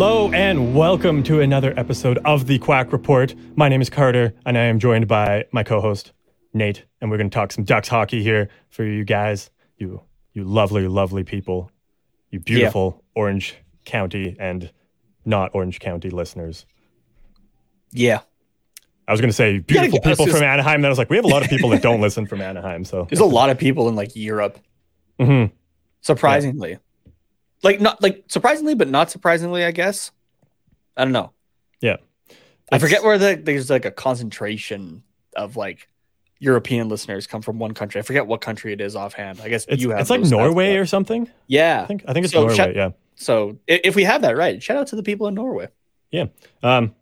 Hello and welcome to another episode of the Quack Report. My name is Carter and I am joined by my co-host Nate, and we're going to talk some Ducks hockey here for you guys, you you lovely, lovely people, you beautiful Orange County and not Orange County listeners. Yeah. I was going to say beautiful people just- from Anaheim. Then I was like, we have a lot of people that don't listen from Anaheim. So There's a lot of people in like Europe, Mhm. surprisingly. Like not like surprisingly, but not surprisingly, I guess. I don't know. yeah, I forget where the, there's like a concentration of like European listeners come from one country. I forget what country it is offhand. I guess It's, you have it's like Norway or something. yeah. I think I think it's So Norway. shout- yeah. So if we have that right, shout out to the people in Norway. Yeah. Um,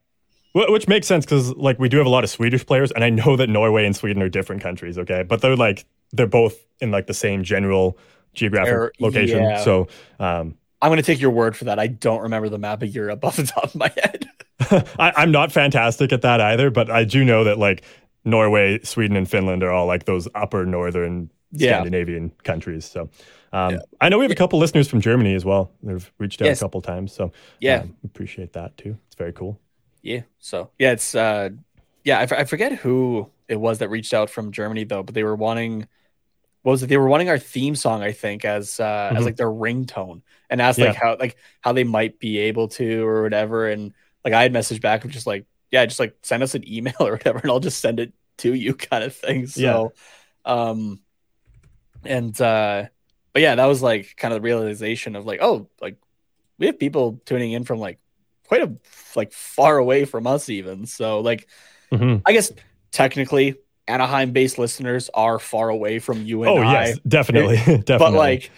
which makes sense because like we do have a lot of Swedish players, and I know that Norway and Sweden are different countries. Okay, but they're like they're both in like the same general geographic Er, location. yeah. So um, I'm gonna take your word for that. I don't remember the map of Europe off the top of my head. I, I'm not fantastic at that either, but I do know that like Norway, Sweden, and Finland are all like those upper northern Yeah. Scandinavian countries. So. Um, I know we have a couple listeners from Germany as well. They've reached out Yes. a couple times, so Yeah. um, appreciate that too. It's very cool. Yeah. So yeah, it's uh, yeah. I, f- I forget who it was that reached out from Germany though, but they were wanting. What was it? They were wanting our theme song, I think, as uh, Mhm. as like their ringtone, and asked like how like how they might be able to or whatever. And like I had messaged back of just like, yeah, just like send us an email or whatever, and I'll just send it to you, kind of thing. So, um, and uh, but yeah, that was like kind of the realization of like, oh, like we have people tuning in from like quite a like far away from us even so like Mhm. i guess technically anaheim based listeners are far away from you and Oh i yes, definitely, definitely. but like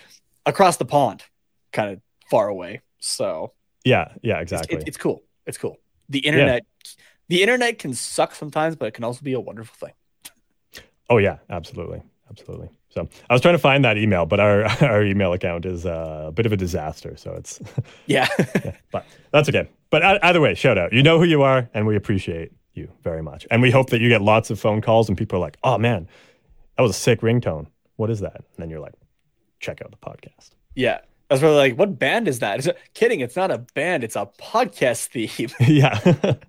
across the pond kind of far away so yeah, yeah, it's, exactly. it- it's cool it's cool the internet the internet can suck sometimes but it can also be a wonderful thing Oh yeah, absolutely, absolutely. So I was trying to find that email, but our our email account is uh, a bit of a disaster. So it's, yeah yeah, but that's okay. But either way, shout out. You know who you are, and we appreciate you very much. And we hope that you get lots of phone calls, and people are like, "Oh man, that was a sick ringtone. What is that?" And then you're like, "Check out the podcast." yeah that's really like what band is that? It, kidding it's not a band it's a podcast theme yeah.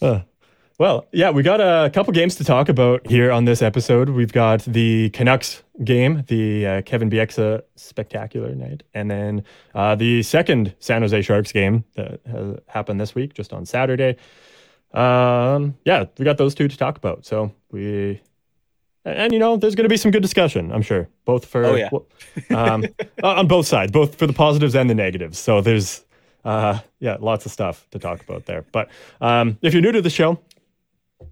Uh, well, yeah, we got a couple games to talk about here on this episode. We've got the Canucks game, the uh, Kevin Bieksa spectacular night, and then uh, the second San Jose Sharks game that happened this week, just on Saturday. Um, yeah, we got those two to talk about. So we. And, you know, there's going to be some good discussion, I'm sure, both for Oh, yeah. um, on both sides, both for the positives and the negatives. So there's uh, yeah, lots of stuff to talk about there. But um, if you're new to the show,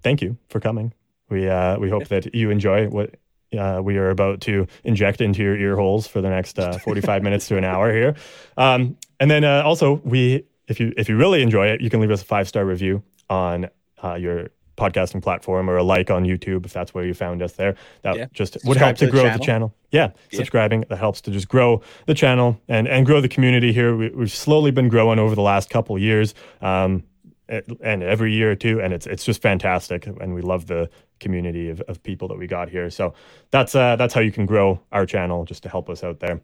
thank you for coming. We uh, we hope that you enjoy what uh, we are about to inject into your ear holes for the next uh, 45 minutes to an hour here. Um, and then uh, also, we if you if you really enjoy it, you can leave us a five star review on uh, your podcasting platform or a like on YouTube if that's where you found us there. That Yeah. just would help to the grow the channel. channel. Yeah, Yeah. subscribing that helps to just grow the channel and and grow the community here. We, we've slowly been growing over the last couple years, um, and and every year or two, and it's it's just fantastic, and we love the community of, of people that we got here. So that's uh, that's how you can grow our channel, just to help us out there.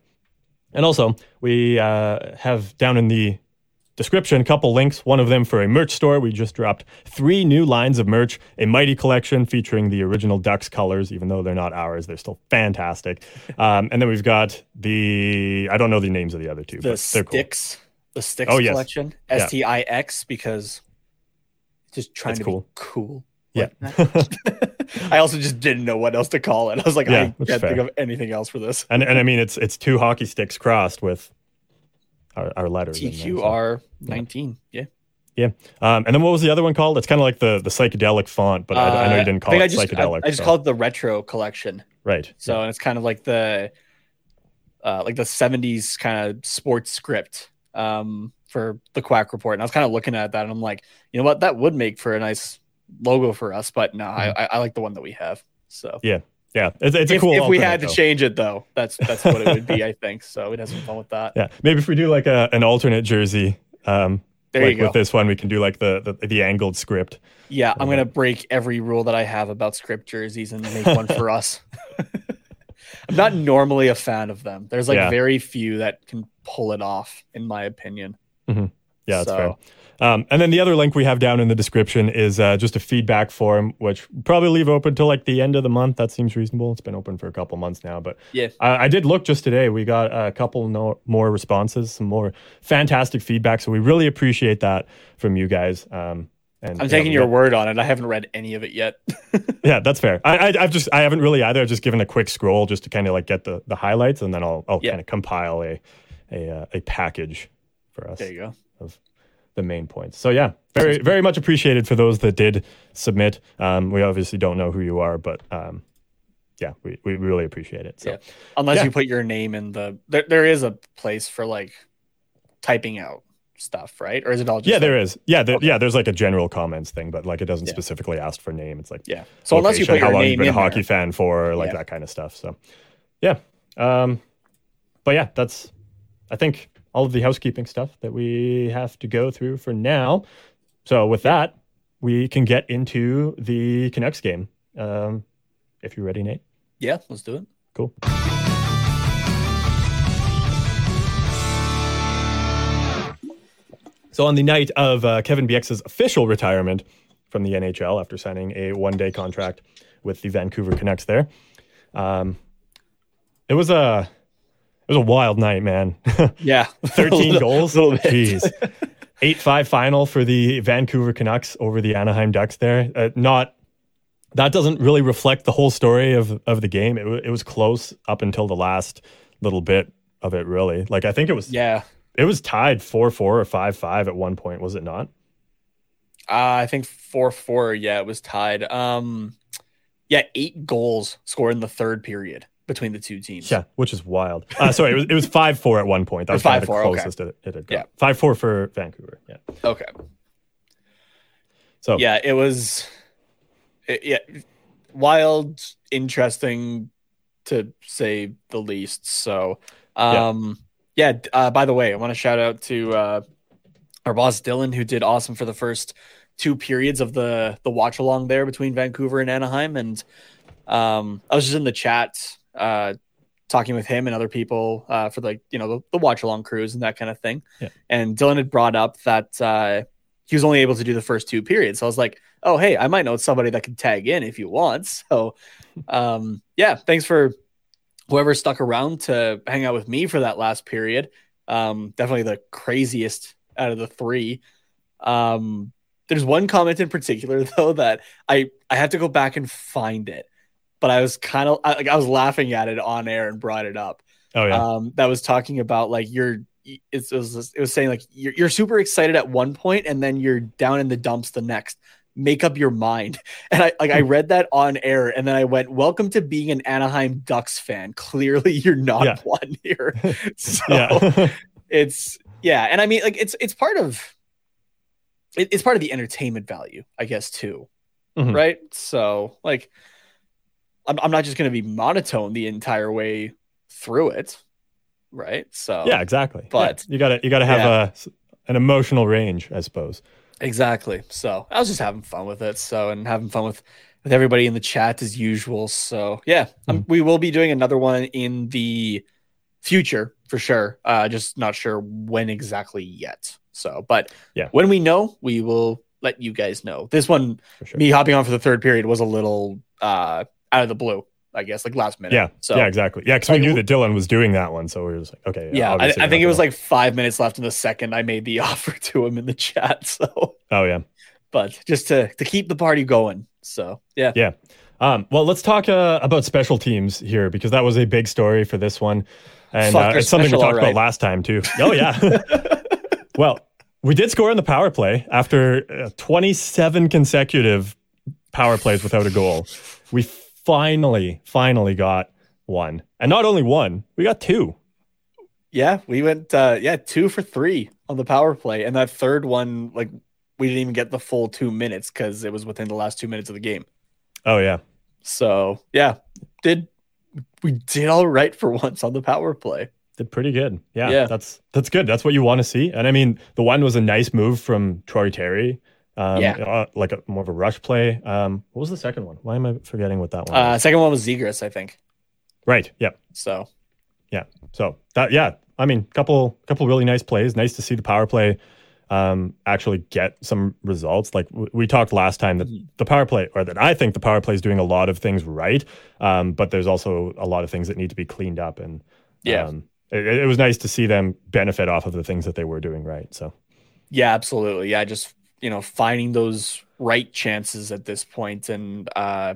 And also, we uh, have down in the description a couple links. One of them for a merch store. We just dropped three new lines of merch, a mighty collection featuring the original Ducks colors, even though they're not ours. They're still fantastic. Um, and then we've got the, I don't know the names of the other two, the but they're cool. sticks the sticks Oh, yes. collection s-t-i-x because just trying That's to cool. be cool Yeah. i also just didn't know what else to call it i was like Yeah, i can't think of anything else for this and, and I mean, it's it's two hockey sticks crossed with our, our letters. so- tqr19 yeah Yeah. Um, and then what was the other one called? It's kind of like the, the psychedelic font, but I, I know you Uh, didn't call it I just, psychedelic. I, I just so- called it the retro collection right. so and it's kind of like the uh, like the 70s kind of sports script um, for the quack report and i was kind of looking at that and i'm like you know what that would make for a nice logo for us but no I, I, I like the one that we have so Yeah. Yeah. It's, it's a cool if we had to though. change it though that's that's what it would be i think so we'd have some fun with that Yeah. Maybe if we do like a, an alternate jersey, um, there like you go with this one, we can do like the, the, the angled script. yeah i'm gonna break every rule that i have about script jerseys and make one for us I'm not normally a fan of them. There's like yeah. very few that can pull it off, in my opinion. Mm-hmm. Yeah, that's so. fair. Um, and then the other link we have down in the description is uh, just a feedback form, which probably leave open till like the end of the month. That seems reasonable. It's been open for a couple months now, but yeah, I, I did look just today. We got a couple no, more responses, some more fantastic feedback. So we really appreciate that from you guys. Um, and I'm taking your word on it. I haven't read any of it yet. yeah, that's fair. I, I have just I haven't really either. I've just given a quick scroll just to kind of like get the the highlights, and then I'll I'll yeah. kind of compile a a uh, a package for us. There you go. The main points. So yeah, very very much appreciated for those that did submit. Um, we obviously don't know who you are, but um, yeah, we, we really appreciate it. So yeah. unless yeah. you put your name in the there, there is a place for like typing out stuff, right? Or is it all just Yeah, like, there is. Yeah, there, okay. yeah, there's like a general comments thing, but like it doesn't yeah. specifically ask for name. It's like Yeah. So unless you put your how long name you've been a hockey there. fan for, like that kind of stuff. So yeah. Um but yeah, that's I think all of the housekeeping stuff that we have to go through for now. So with that, we can get into the Canucks game. Um if you're ready, Nate. Yeah, let's do it. Cool. So on the night of uh, Kevin Bieksa's official retirement from the NHL after signing a one-day contract with the Vancouver Canucks, there, um, it was a it was a wild night, man. Yeah, thirteen little, goals. Jeez, eight five final for the Vancouver Canucks over the Anaheim Ducks. There, uh, not that doesn't really reflect the whole story of of the game. It, w- it was close up until the last little bit of it. Really, like I think it was. Yeah, it was tied 4 4 or 5 5 at one point, was it not? Uh, I think 4 4. Yeah, it was tied. Um, yeah, eight goals scored in the third period between the two teams. Yeah, which is wild. Uh, sorry, it was it was five four at one point. That was, five four. Closest okay. it, it had got. Yeah, five four for Vancouver. Yeah. Okay. So yeah, it was. It, yeah, wild, interesting, to say the least. So, um, yeah, uh, by the way, I want to shout out to uh, our boss Dylan, who did awesome for the first two periods of the the watch along there between Vancouver and Anaheim. And um, I was just in the chat uh, talking with him and other people uh, for like you know the, the watch along cruise and that kind of thing. Yeah. And Dylan had brought up that uh, he was only able to do the first two periods. So I was like, oh hey, I might know somebody that can tag in if you want. So um, yeah, thanks for whoever stuck around to hang out with me for that last period, um, definitely the craziest out of the three. Um, there's one comment in particular though that I I have to go back and find it, but I was kind of like I was laughing at it on air and brought it up. Oh yeah, um, that was talking about like you're it was it was saying like you're, you're super excited at one point and then you're down in the dumps the next make up your mind. And I like I hmm. read that on air and then I went, Welcome to being an Anaheim Ducks fan. Clearly you're not yeah. one here. So yeah. it's yeah, and I mean like it's it's part of it, it's part of the entertainment value, I guess, too. Mm-hmm. Right? So like I'm I'm not just gonna be monotone the entire way through it. Right. So yeah, exactly. But yeah. you gotta you gotta have yeah. a an emotional range, I suppose. Exactly. So I was just having fun with it. So and having fun with with everybody in the chat as usual. So yeah, mm-hmm. um, we will be doing another one in the future for sure. Uh, just not sure when exactly yet. So, but yeah, when we know, we will let you guys know. This one, sure. me hopping on for the third period was a little uh, out of the blue. I guess, like last minute. Yeah. So, yeah, exactly. Yeah, because we knew that Dylan was doing that one, so we were just like, okay. Yeah, I, I, think it was like five minutes left in the second. I made the offer to him in the chat. So. Oh yeah. But just to to keep the party going. So yeah. Yeah. Um, well, let's talk uh, about special teams here because that was a big story for this one, and uh, it's something we talked right. about last time too. Oh yeah. well, we did score in the power play after uh, 27 consecutive power plays without a goal. We finally, finally got one. And not only one, we got two. Yeah, we went uh yeah, two for three on the power play. And that third one, like we didn't even get the full two minutes because it was within the last two minutes of the game. Oh yeah. So yeah, did we did all right for once on the power play. Did pretty good. Yeah, yeah. That's that's good. That's what you want to see. And I mean, the one was a nice move from Troy Terry um, yeah, uh, like a more of a rush play. Um, what was the second one? Why am I forgetting what that one? Uh, second one was Zegras, I think. Right. Yeah. So. Yeah. So that yeah, I mean, couple couple really nice plays. Nice to see the power play um, actually get some results. Like w- we talked last time that mm-hmm. the power play, or that I think the power play is doing a lot of things right, um, but there's also a lot of things that need to be cleaned up. And yeah, um, it, it, was nice to see them benefit off of the things that they were doing right. So yeah, absolutely. Yeah, just you know finding those right chances at this point, and uh,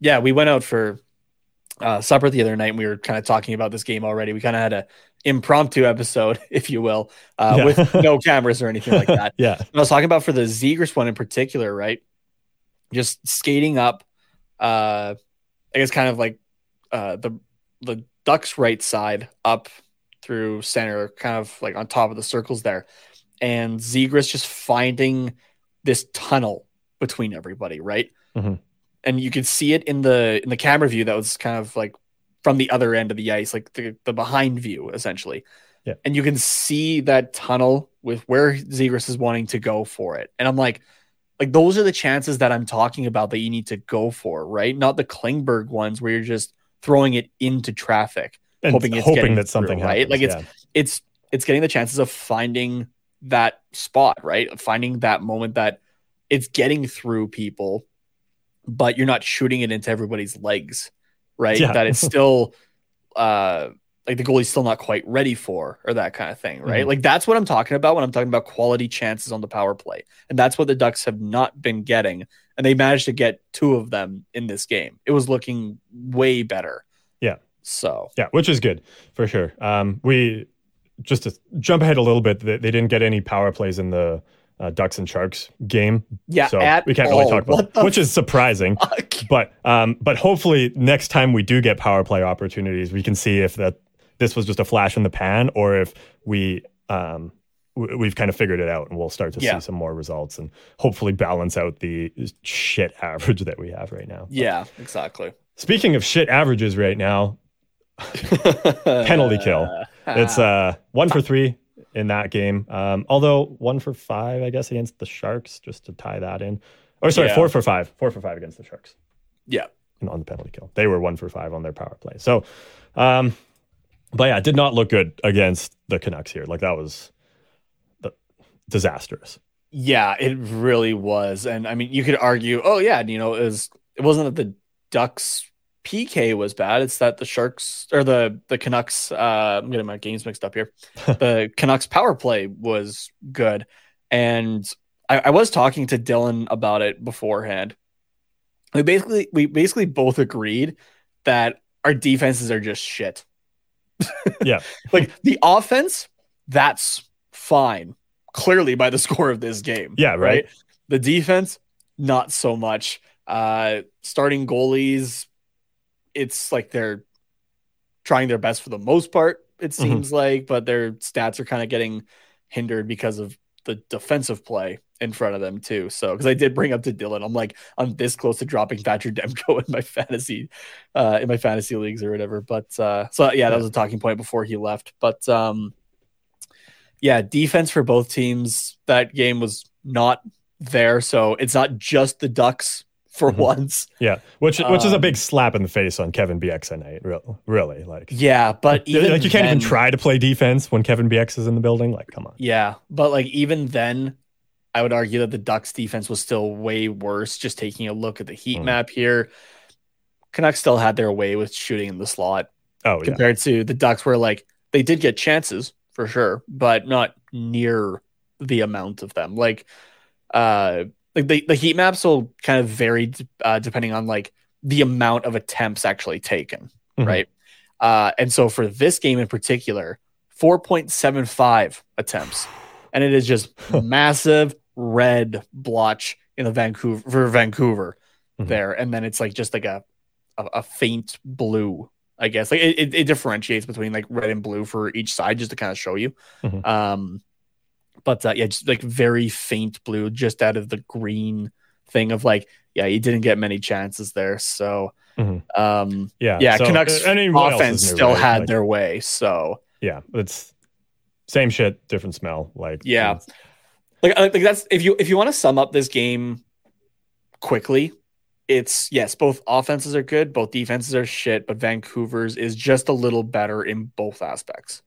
yeah, we went out for uh, supper the other night and we were kind of talking about this game already. We kind of had a impromptu episode, if you will, uh, yeah. with no cameras or anything like that. yeah. I was talking about for the Zegras one in particular, right? Just skating up, uh, I guess kind of like uh, the the duck's right side up through center, kind of like on top of the circles there. And Zegras just finding this tunnel between everybody, right? Mm-hmm and you could see it in the in the camera view that was kind of like from the other end of the ice, like the, the behind view essentially. Yeah. And you can see that tunnel with where Zegras is wanting to go for it. And I'm like, like those are the chances that I'm talking about that you need to go for, right? Not the Klingberg ones where you're just throwing it into traffic, and hoping it's hoping that something through, happens, right? Like it's yeah. it's it's getting the chances of finding that spot, right? Finding that moment that it's getting through people but you're not shooting it into everybody's legs, right? Yeah. That it's still uh like the goalie's still not quite ready for or that kind of thing, right? Mm-hmm. Like that's what I'm talking about when I'm talking about quality chances on the power play. And that's what the Ducks have not been getting. And they managed to get two of them in this game. It was looking way better. Yeah. So, yeah, which is good for sure. Um, we just to jump ahead a little bit, they, they didn't get any power plays in the uh, Ducks and Sharks game. Yeah, so we can't really talk about, which is surprising. Fuck? But um, but hopefully next time we do get power play opportunities, we can see if that this was just a flash in the pan or if we um, we've kind of figured it out and we'll start to yeah. see some more results and hopefully balance out the shit average that we have right now. But yeah, exactly. Speaking of shit averages right now, penalty kill. It's uh one for three in that game. Um, although one for five, I guess, against the Sharks, just to tie that in. Or sorry, yeah. four for five. Four for five against the Sharks. Yeah. And on the penalty kill. They were one for five on their power play. So, um, but yeah, it did not look good against the Canucks here. Like that was disastrous. Yeah, it really was. And I mean, you could argue, oh yeah, you know, it was it wasn't that the Ducks PK was bad. It's that the Sharks or the the Canucks. Uh, I'm getting my games mixed up here. the Canucks power play was good, and I, I, was talking to Dylan about it beforehand. We basically we basically both agreed that our defenses are just shit. yeah, like the offense, that's fine. Clearly by the score of this game. Yeah, right. right? The defense, not so much. Uh, starting goalies it's like they're trying their best for the most part, it mm-hmm. seems mm-hmm. like, but their stats are kind of getting hindered because of the defensive play in front of them too. So because I did bring up to Dylan, I'm like I'm this close to dropping Thatcher Demko in my fantasy, uh, in my fantasy leagues or whatever. But uh, so yeah, that was a talking point before he left. But um, yeah, defense for both teams. That game was not there, so it's not just the Ducks for mm-hmm. once. Yeah, which which um, is a big um, slap in the face on Kevin Bieksa night. Really, like yeah, but even like you can't then, even try to play defense when Kevin Bieksa is in the building. Like, come on. Yeah, but like even then, I would argue that the Ducks defense was still way worse. Just taking a look at the heat mm. map here, Canucks still had their way with shooting in the slot. Oh, compared yeah. to the Ducks, where like they did get chances for sure, but not near the amount of them. Like, uh like the, the heat maps will kind of vary uh, depending on like the amount of attempts actually taken, mm-hmm. right? Uh, and so for this game in particular, 4.75 attempts, and it is just massive red blotch in the Vancouver for Vancouver mm-hmm. there, and then it's like just like a a, a faint blue, I guess. Like it, it, it, differentiates between like red and blue for each side, just to kind of show you. Mm-hmm. Um, but uh, yeah, just like very faint blue, just out of the green thing of like, yeah, he didn't get many chances there. So, mm-hmm. um, yeah, yeah, so, Canucks offense still right? had like, their way. So, yeah, it's same shit, different smell. Like, yeah, like, like that's if you if you want to sum up this game quickly, it's yes, both offenses are good, both defenses are shit, but Vancouver's is just a little better in both aspects.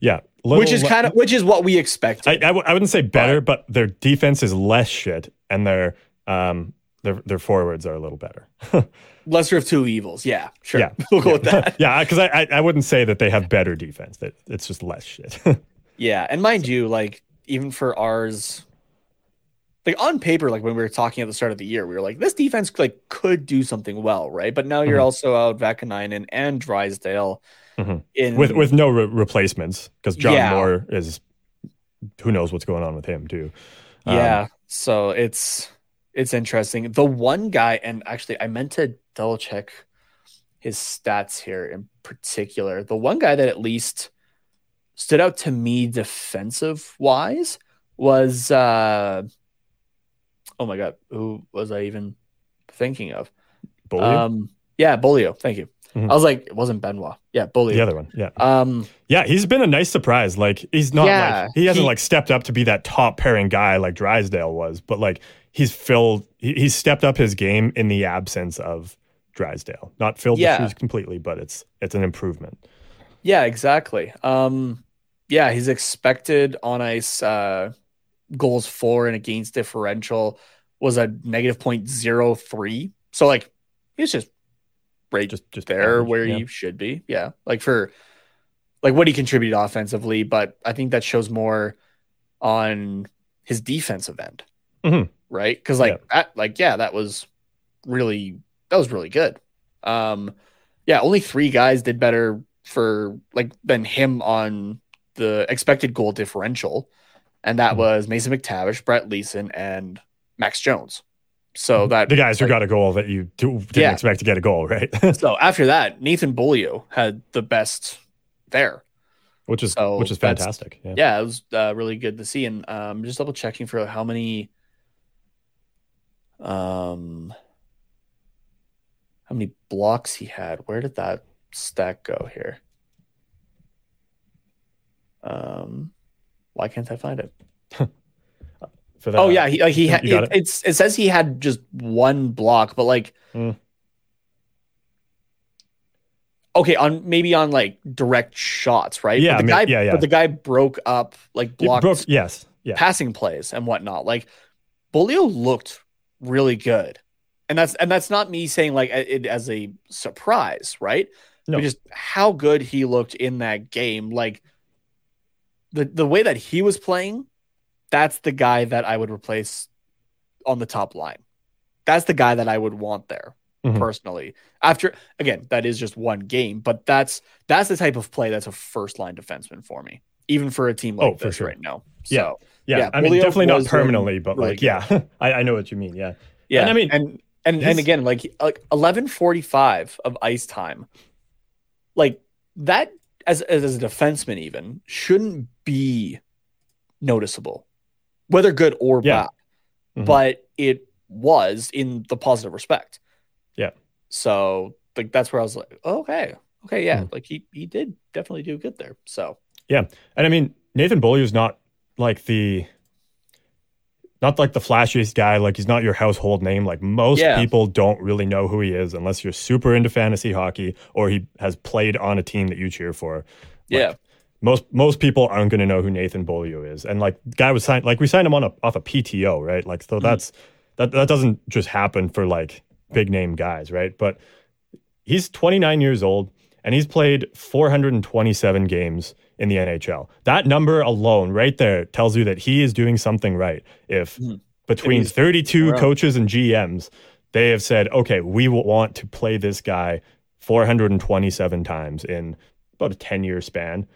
Yeah, which is kind of which is what we expected. I I, w- I wouldn't say better, but, but their defense is less shit, and their um their their forwards are a little better. Lesser of two evils. Yeah, sure. Yeah, we'll go yeah. with that. yeah, because I, I, I wouldn't say that they have better defense. That it's just less shit. yeah, and mind you, like even for ours, like on paper, like when we were talking at the start of the year, we were like, this defense like could do something well, right? But now you're mm-hmm. also out Vaakanainen and Drysdale mm-hmm. in with with no re- replacements because John yeah. Moore is who knows what's going on with him too. Um, yeah, so it's it's interesting. The one guy, and actually, I meant to double check his stats here in particular. The one guy that at least stood out to me defensive wise was uh oh my god, who was I even thinking of? Beaulieu? Um yeah, Beaulieu, Thank you. Mm-hmm. I was like, it wasn't Benoit. Yeah, bully. The other one. Yeah. Um yeah, he's been a nice surprise. Like he's not yeah, like he hasn't he, like stepped up to be that top pairing guy like Drysdale was, but like he's filled he, he's stepped up his game in the absence of Drysdale. Not filled yeah. the shoes completely, but it's it's an improvement. Yeah, exactly. Um yeah, he's expected on ice uh goals for and against differential was a negative point zero three. So like he's just right just just there where yeah. he should be. Yeah. Like for like what he contributed offensively, but I think that shows more on his defensive end. Mm-hmm. Right? Because like yeah. That, like yeah, that was really that was really good. Um yeah, only three guys did better for like than him on the expected goal differential and that mm-hmm. was Mason McTavish, Brett Leason, and Max Jones. So that the guys like, who got a goal that you didn't yeah. expect to get a goal, right? so after that, Nathan Beaulieu had the best there, which is so which is fantastic. Yeah. yeah, it was uh, really good to see. And um, just double checking for how many, um, how many blocks he had. Where did that stack go here? Um, why can't I find it? For that, oh yeah, he like he had it, it. it's it says he had just one block, but like mm. okay, on maybe on like direct shots, right? Yeah, but the guy, yeah, yeah. But the guy broke up like blocked broke, yes, yeah. passing plays and whatnot. Like Beaulieu looked really good, and that's and that's not me saying like it as a surprise, right? No, but just how good he looked in that game, like the the way that he was playing, that's the guy that I would replace on the top line. That's the guy that I would want there mm-hmm. personally. After again, that is just one game, but that's that's the type of play that's a first line defenseman for me, even for a team like oh, this sure. right now. Yeah. So, yeah, yeah, I mean, definitely not permanently, but really like, yeah, I, I know what you mean. Yeah, yeah. And I mean, and and and again, like like eleven forty five of ice time, like that as as a defenseman even shouldn't be noticeable, whether good or yeah. bad. Mm-hmm. But it was in the positive respect. Yeah. So like that's where I was like, oh, okay, okay, yeah, mm like he he did definitely do good there. So yeah, and I mean Nathan Beaulieu is not like the not like the flashiest guy. Like he's not your household name. Like most yeah. people don't really know who he is unless you're super into fantasy hockey or he has played on a team that you cheer for. Like, yeah. Most most people aren't going to know who Nathan Beaulieu is, and like guy was signed like we signed him on a, off a PTO, right? Like so mm that's that that doesn't just happen for like big name guys, right? But he's 29 years old and he's played 427 games in the NHL. That number alone, right there, tells you that he is doing something right. If mm. between 32 coaches and GMs, they have said, okay, we want to play this guy 427 times in about a 10 year span.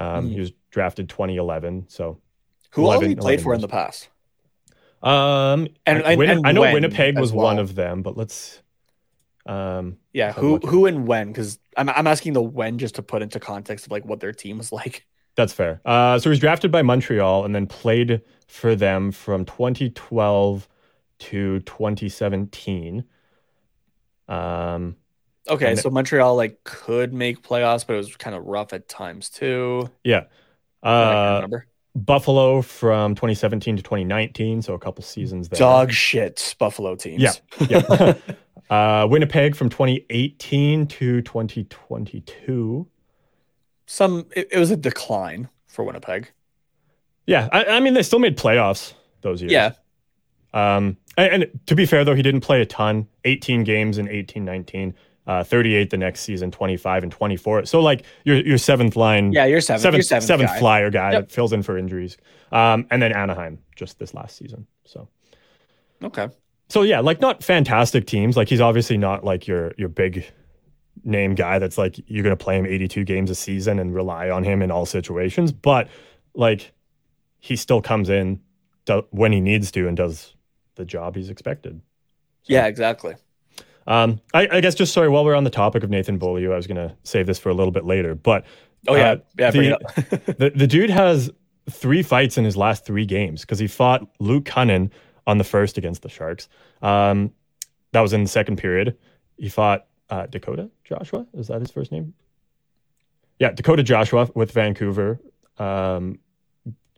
Um, mm. He was drafted 2011. So, who 11, all he played for years. in the past? Um, and, I, and, and I know Winnipeg was well. one of them, but let's um, yeah, who who and when? Because I'm I'm asking the when just to put into context of like what their team was like. That's fair. Uh, so he was drafted by Montreal and then played for them from 2012 to 2017. Um, okay, so Montreal like could make playoffs, but it was kind of rough at times too. Yeah. Uh, Buffalo from 2017 to 2019, so a couple seasons there. Dog shit Buffalo teams. Yeah. yeah. uh, Winnipeg from 2018 to 2022. Some it, it, was a decline for Winnipeg. Yeah, I, I, mean they still made playoffs those years. Yeah. Um, and, and, to be fair though, he didn't play a ton. 18 games in 18, 19 uh, 38 the next season, 25 and 24. So like your your seventh line, yeah, your seventh, seventh, your seventh, seventh guy. flyer guy yep. that fills in for injuries, um, and then Anaheim just this last season. So okay, so yeah, like not fantastic teams. Like he's obviously not like your your big name guy that's like you're going to play him 82 games a season and rely on him in all situations, but like he still comes in do, when he needs to and does the job he's expected. So. Yeah, exactly. Um, I, I, guess just sorry, while we're on the topic of Nathan Beaulieu, I was going to save this for a little bit later. But oh yeah, uh, yeah, the, the, the dude has three fights in his last three games because he fought Luke Kunin on the first against the Sharks. Um, that was in the second period. He fought uh, Dakota Joshua. Is that his first name? Yeah, Dakota Joshua with Vancouver. Um,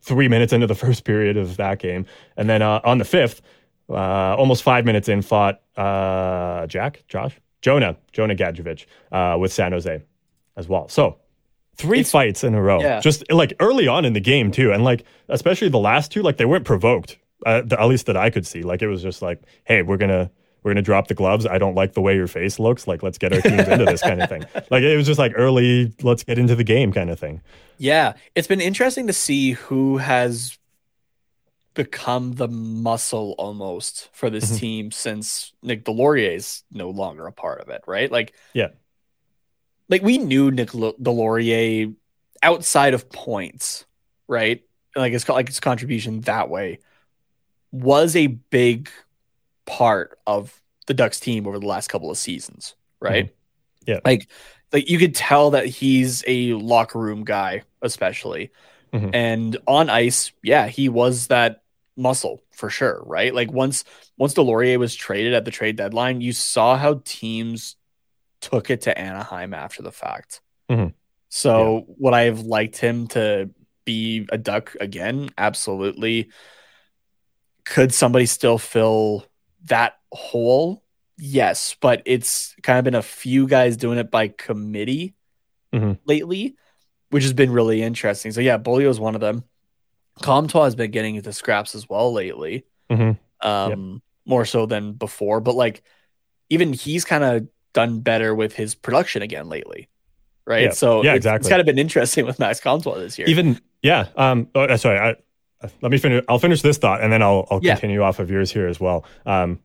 three minutes into the first period of that game, and then uh, on the fifth, uh, almost five minutes in, fought uh, Jack, Josh, Jonah, Jonah Gadjovich uh, with San Jose as well. So three it's, fights in a row, yeah. just like early on in the game too, and like especially the last two, like they weren't provoked, uh, at least that I could see. Like it was just like, hey, we're gonna we're gonna drop the gloves. I don't like the way your face looks. Like let's get our teams into this kind of thing. Like it was just like early, let's get into the game kind of thing. Yeah, it's been interesting to see who has become the muscle almost for this mm-hmm. team since Nick Deslauriers is no longer a part of it, right? Like, yeah, like we knew Nick Deslauriers outside of points, right? Like it's like his contribution that way was a big part of the Ducks team over the last couple of seasons, right? Mm-hmm. Yeah, like like you could tell that he's a locker room guy, especially. Mm-hmm. And on ice, yeah, he was that muscle for sure, right? Like once once Deslauriers was traded at the trade deadline, you saw how teams took it to Anaheim after the fact. Mm-hmm. So yeah. would I have liked him to be a duck again? Absolutely. Could somebody still fill that hole? Yes, but it's kind of been a few guys doing it by committee mm-hmm. lately, which has been really interesting. So yeah, Beaulieu is one of them. Comtois has been getting into scraps as well lately, mm-hmm. um, yep. more so than before. But like, even he's kind of done better with his production again lately, right? Yeah. So yeah, it's, exactly. It's kind of been interesting with Max Comtois this year. Even yeah. Um. Oh, uh, sorry. I, let me finish. I'll finish this thought, and then I'll I'll yeah. continue off of yours here as well. Um,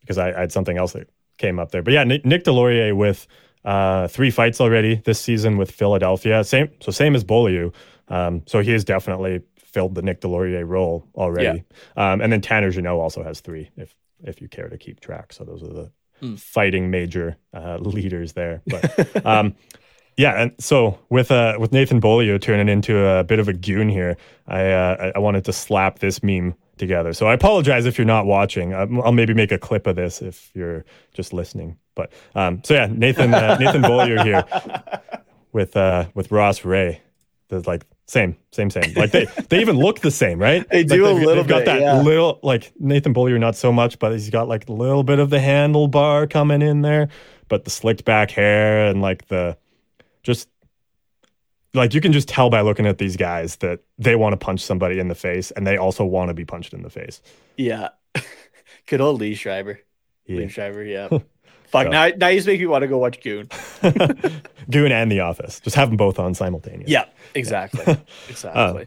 because I, I, had something else that came up there. But yeah, Nick, Nick Deslauriers with uh three fights already this season with Philadelphia. Same so same as Beaulieu. Um, so he is definitely filled the Nick Deslauriers role already. Yeah. Um, and then Tanner Jeannot also has three, if if you care to keep track. So those are the mm. fighting major uh, leaders there. But um, yeah, and so with uh, with Nathan Beaulieu turning into a bit of a goon here, I uh, I wanted to slap this meme together. So I apologize if you're not watching. I'll maybe make a clip of this if you're just listening. But um, so yeah, Nathan uh, Nathan Beaulieu here with uh, with Ross Rhea. The like same, same, same. Like they, they even look the same, right? They like do a little. They've got bit, that yeah. little, like Nathan Beaulieu, not so much, but he's got like a little bit of the handlebar coming in there, but the slicked back hair and like the, just like you can just tell by looking at these guys that they want to punch somebody in the face, and they also want to be punched in the face. Yeah, good old Liev Schreiber. Yeah. Liev Schreiber, yeah. Fuck, so. now, now you just make me want to go watch Goon. Goon and The Office. Just have them both on simultaneously. Yeah, exactly. Yeah. exactly. Uh,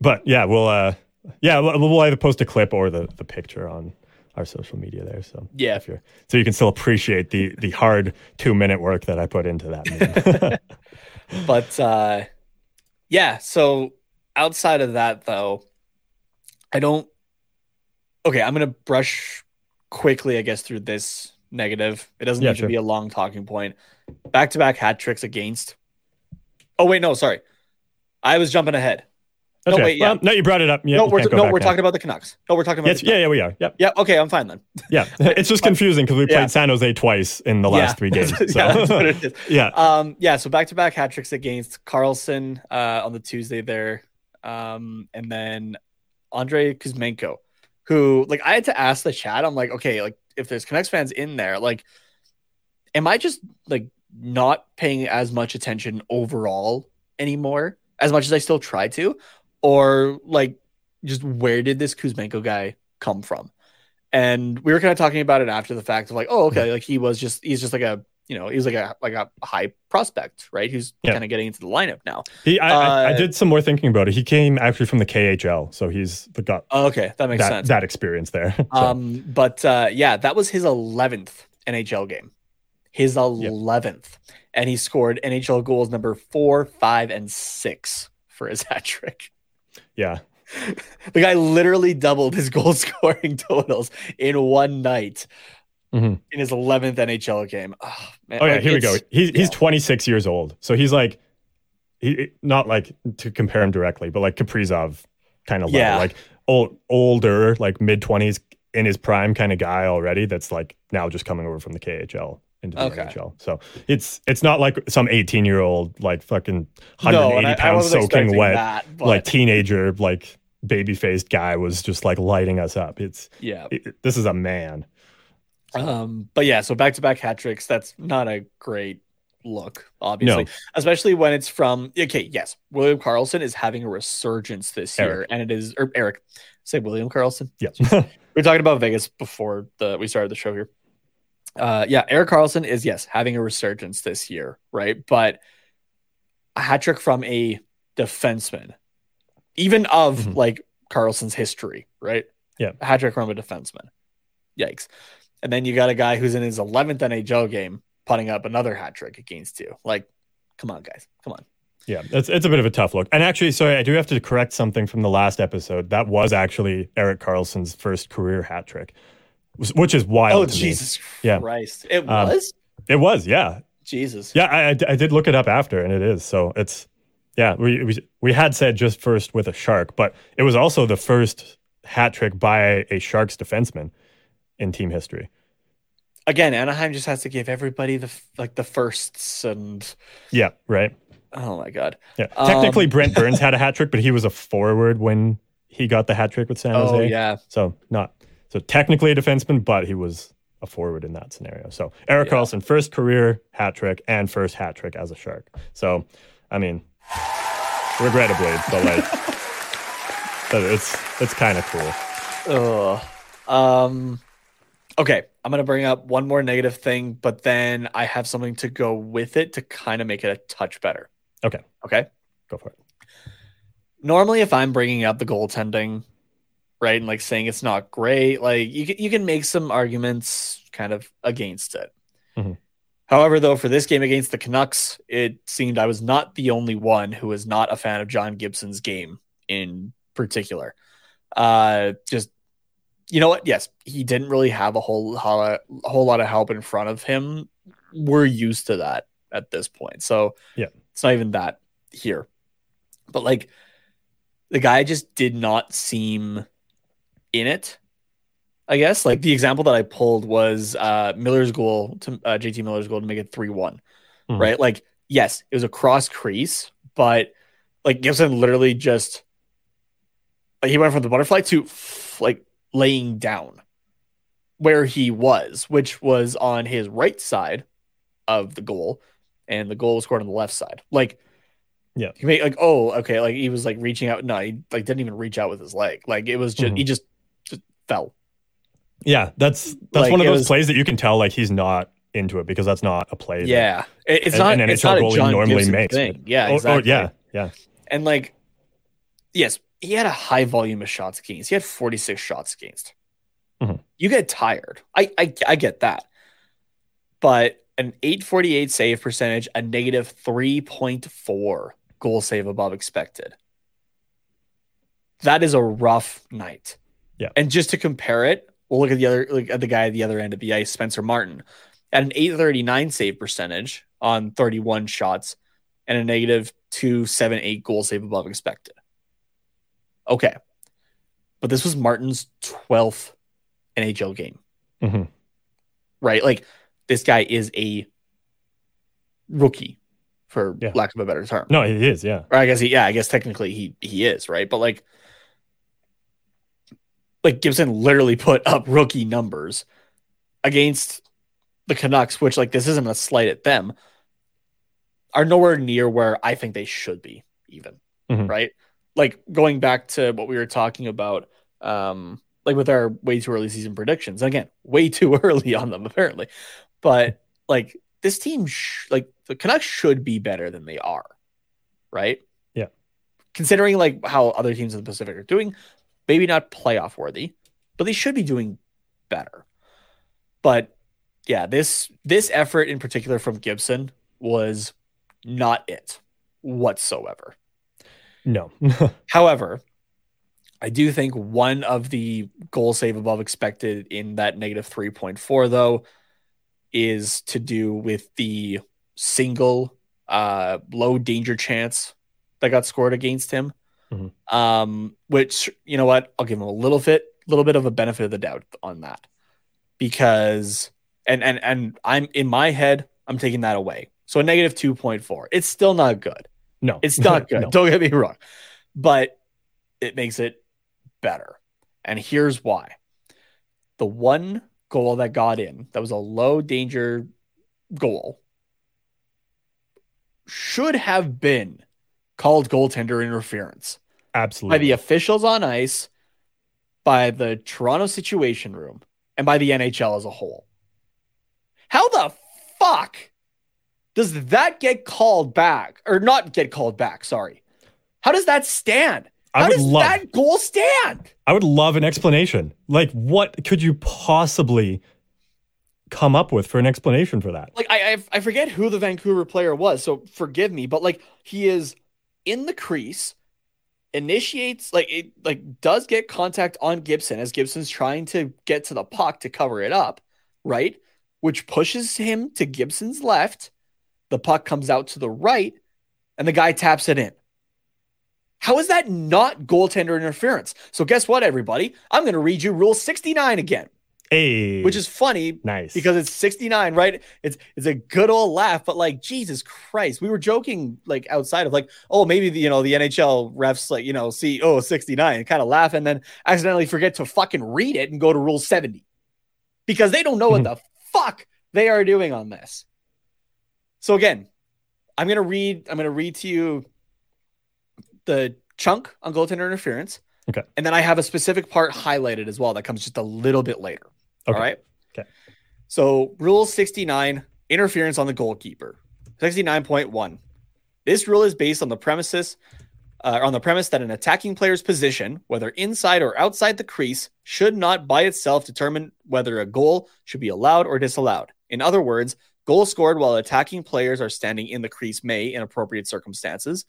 but yeah, we'll uh yeah, we'll, we'll, either post a clip or the the picture on our social media there. So yeah, if you're so you can still appreciate the the hard two minute work that I put into that. but uh yeah, so outside of that though, I don't okay, I'm gonna brush quickly, I guess, through this negative. It doesn't yeah, need sure. to be a long talking point. Back to back hat tricks against. Oh wait, no, sorry. I was jumping ahead. Okay. No, wait, yeah. Well, no, you brought it up. Yeah, no, we're, no, we're talking about the Canucks. No, we're talking about. Yes, yeah, yeah, we are. Yep. Yeah. Okay, I'm fine then. Yeah, it's just confusing because we played yeah. San Jose twice in the last yeah. three games. So. yeah, that's what it is. yeah. Um. Yeah. So back to back hat tricks against Karlsson uh, on the Tuesday there. um, and then Andrei Kuzmenko, who like I had to ask the chat. I'm like, okay, like if there's Canucks fans in there, like, am I just like not paying as much attention overall anymore, as much as I still try to, or like just where did this Kuzmenko guy come from? And we were kind of talking about it after the fact of like, oh, okay, like he was just he's just like a you know, he's like a like a high prospect, right? Who's yeah. kind of getting into the lineup now. He, I, uh, I, I, did some more thinking about it. He came actually from the KHL, so he's the got. Oh, okay, that makes that, sense. That experience there. so. Um, but uh, yeah, that was his eleventh NHL game, his eleventh, yeah. and he scored NHL goals number four, five, and six for his hat trick. Yeah, the guy literally doubled his goal scoring totals in one night mm-hmm. in his 11th NHL game. Oh, man, oh yeah, like here we go. He's yeah. he's 26 years old, so he's like, he not like to compare him directly, but like Kaprizov kind of yeah. level, like old older, like mid 20s in his prime kind of guy already. That's like now just coming over from the KHL into the okay. NHL. So it's it's not like some 18 year old like fucking 180 no, pounds soaking wet that, like teenager like baby faced guy was just like lighting us up. It's yeah. It, this is a man. Um, but yeah, so back to back hat tricks. That's not a great look, obviously, no. especially when it's from. Okay, yes, William Karlsson is having a resurgence this Erik. year, and it is. Or Erik, say William Karlsson. Yeah, we are talking about Vegas before the we started the show here. Uh, yeah, Erik Karlsson is yes having a resurgence this year, right? But a hat trick from a defenseman, even of mm-hmm. like Karlsson's history, right? Yeah, a hat trick from a defenseman. Yikes. And then you got a guy who's in his 11th NHL game putting up another hat trick against you. Like, come on, guys. Come on. Yeah, it's, it's a bit of a tough look. And actually, sorry, I do have to correct something from the last episode. That was actually Erik Karlsson's first career hat trick, which is wild. Oh, Jesus me. Christ. Yeah. It um, was? Um, it was, yeah. Jesus. Yeah, I, I did look it up after, and it is. So it's, yeah, we, we, we had said just first with a Shark, but it was also the first hat trick by a Sharks defenseman in team history. Again, Anaheim just has to give everybody the like the firsts and yeah, right. Oh my god. Yeah. Technically, um, Brent Burns had a hat trick, but he was a forward when he got the hat trick with San Jose. Oh yeah. So not so technically a defenseman, but he was a forward in that scenario. So Erik yeah. Karlsson, first career hat trick and first hat trick as a Shark. So, I mean, regrettably, but like, but it's it's kind of cool. Oh, um, Okay, I'm going to bring up one more negative thing, but then I have something to go with it to kind of make it a touch better. Okay. Okay. Go for it. Normally, if I'm bringing up the goaltending, right, and like saying it's not great, like you can, you can make some arguments kind of against it. Mm-hmm. However, though, for this game against the Canucks, it seemed I was not the only one who was not a fan of John Gibson's game in particular. Uh, just you know what? Yes, he didn't really have a whole a whole lot of help in front of him. We're used to that at this point, so yeah, it's not even that here. But like, the guy just did not seem in it. I guess like the example that I pulled was uh, Miller's goal to uh, JT Miller's goal to make it three one, mm-hmm. right? Like, yes, it was a cross crease, but like Gibson literally just like he went from the butterfly to like laying down where he was, which was on his right side of the goal, and the goal was scored on the left side. Like, yeah, he made like, oh, okay, like he was like reaching out. No, he like didn't even reach out with his leg. Like it was just mm-hmm. he just just fell. Yeah, that's that's like, one of those was, plays that you can tell like he's not into it because that's not a play. Yeah, that, it's not an NHL not goalie normally Gibson makes. Thing. Yeah, exactly. Oh, oh, yeah, yeah. And like, yes, he had a high volume of shots against. He had 46 shots against. Mm-hmm. You get tired. I, I I get that. But an 848 save percentage, a negative 3.4 goal save above expected. That is a rough night. Yeah. And just to compare it, we'll look at the other look at the guy at the other end of the ice, Spencer Martin, at an 839 save percentage on 31 shots and a negative 278 goal save above expected. Okay. But this was Martin's 12th NHL game. Mm-hmm. Right? Like, this guy is a rookie. for yeah. lack of a better term. No, he is, yeah. Or I guess he, yeah, I guess technically he he is, right? But like like Gibson literally put up rookie numbers against the Canucks, which like this isn't a slight at them, are nowhere near where I think they should be, even. Mm-hmm. Right? Like going back to what we were talking about, um, like with our way too early season predictions. And again, way too early on them, apparently. But like this team, sh- like the Canucks should be better than they are, right? Yeah. Considering like how other teams in the Pacific are doing, maybe not playoff worthy, but they should be doing better. But yeah, this this effort in particular from Gibson was not it whatsoever. No. However, I do think one of the goal save above expected in that negative 3.4 though is to do with the single uh, low danger chance that got scored against him. Mm-hmm. Um, which you know what, I'll give him a little bit, little bit of a benefit of the doubt on that, because and and and I'm in my head, I'm taking that away. So a negative two point four. It's still not good. No, it's not good. no. Don't get me wrong, but it makes it better. And here's why: the one goal that got in that was a low danger goal should have been called goaltender interference. Absolutely. By the officials on ice, by the Toronto Situation Room, and by the NHL as a whole. How the fuck does that get called back? Or not get called back, sorry. How does that stand? How I would does love, that goal stand? I would love an explanation. Like, what could you possibly come up with for an explanation for that? Like, I I, I forget who the Vancouver player was, so forgive me, but like, he is in the crease, initiates like it like does get contact on Gibson as Gibson's trying to get to the puck to cover it up, right? Which pushes him to Gibson's left. The puck comes out to the right, and the guy taps it in. How is that not goaltender interference? So guess what, everybody? I'm going to read you Rule 69 again. Hey, which is funny, nice because it's 69, right? It's it's a good old laugh, but like Jesus Christ, we were joking like outside of like, oh, maybe the you know the NHL refs like you know see oh 69 and kind of laugh and then accidentally forget to fucking read it and go to Rule 70 because they don't know what mm-hmm. the fuck they are doing on this. So again, I'm gonna read. I'm gonna read to you the chunk on goaltender interference. Okay. And then I have a specific part highlighted as well that comes just a little bit later. Okay. All right. Okay. So, Rule 69 interference on the goalkeeper. 69.1. This rule is based on the premises uh, on the premise that an attacking player's position, whether inside or outside the crease, should not by itself determine whether a goal should be allowed or disallowed. In other words, goals scored while attacking players are standing in the crease may, in appropriate circumstances,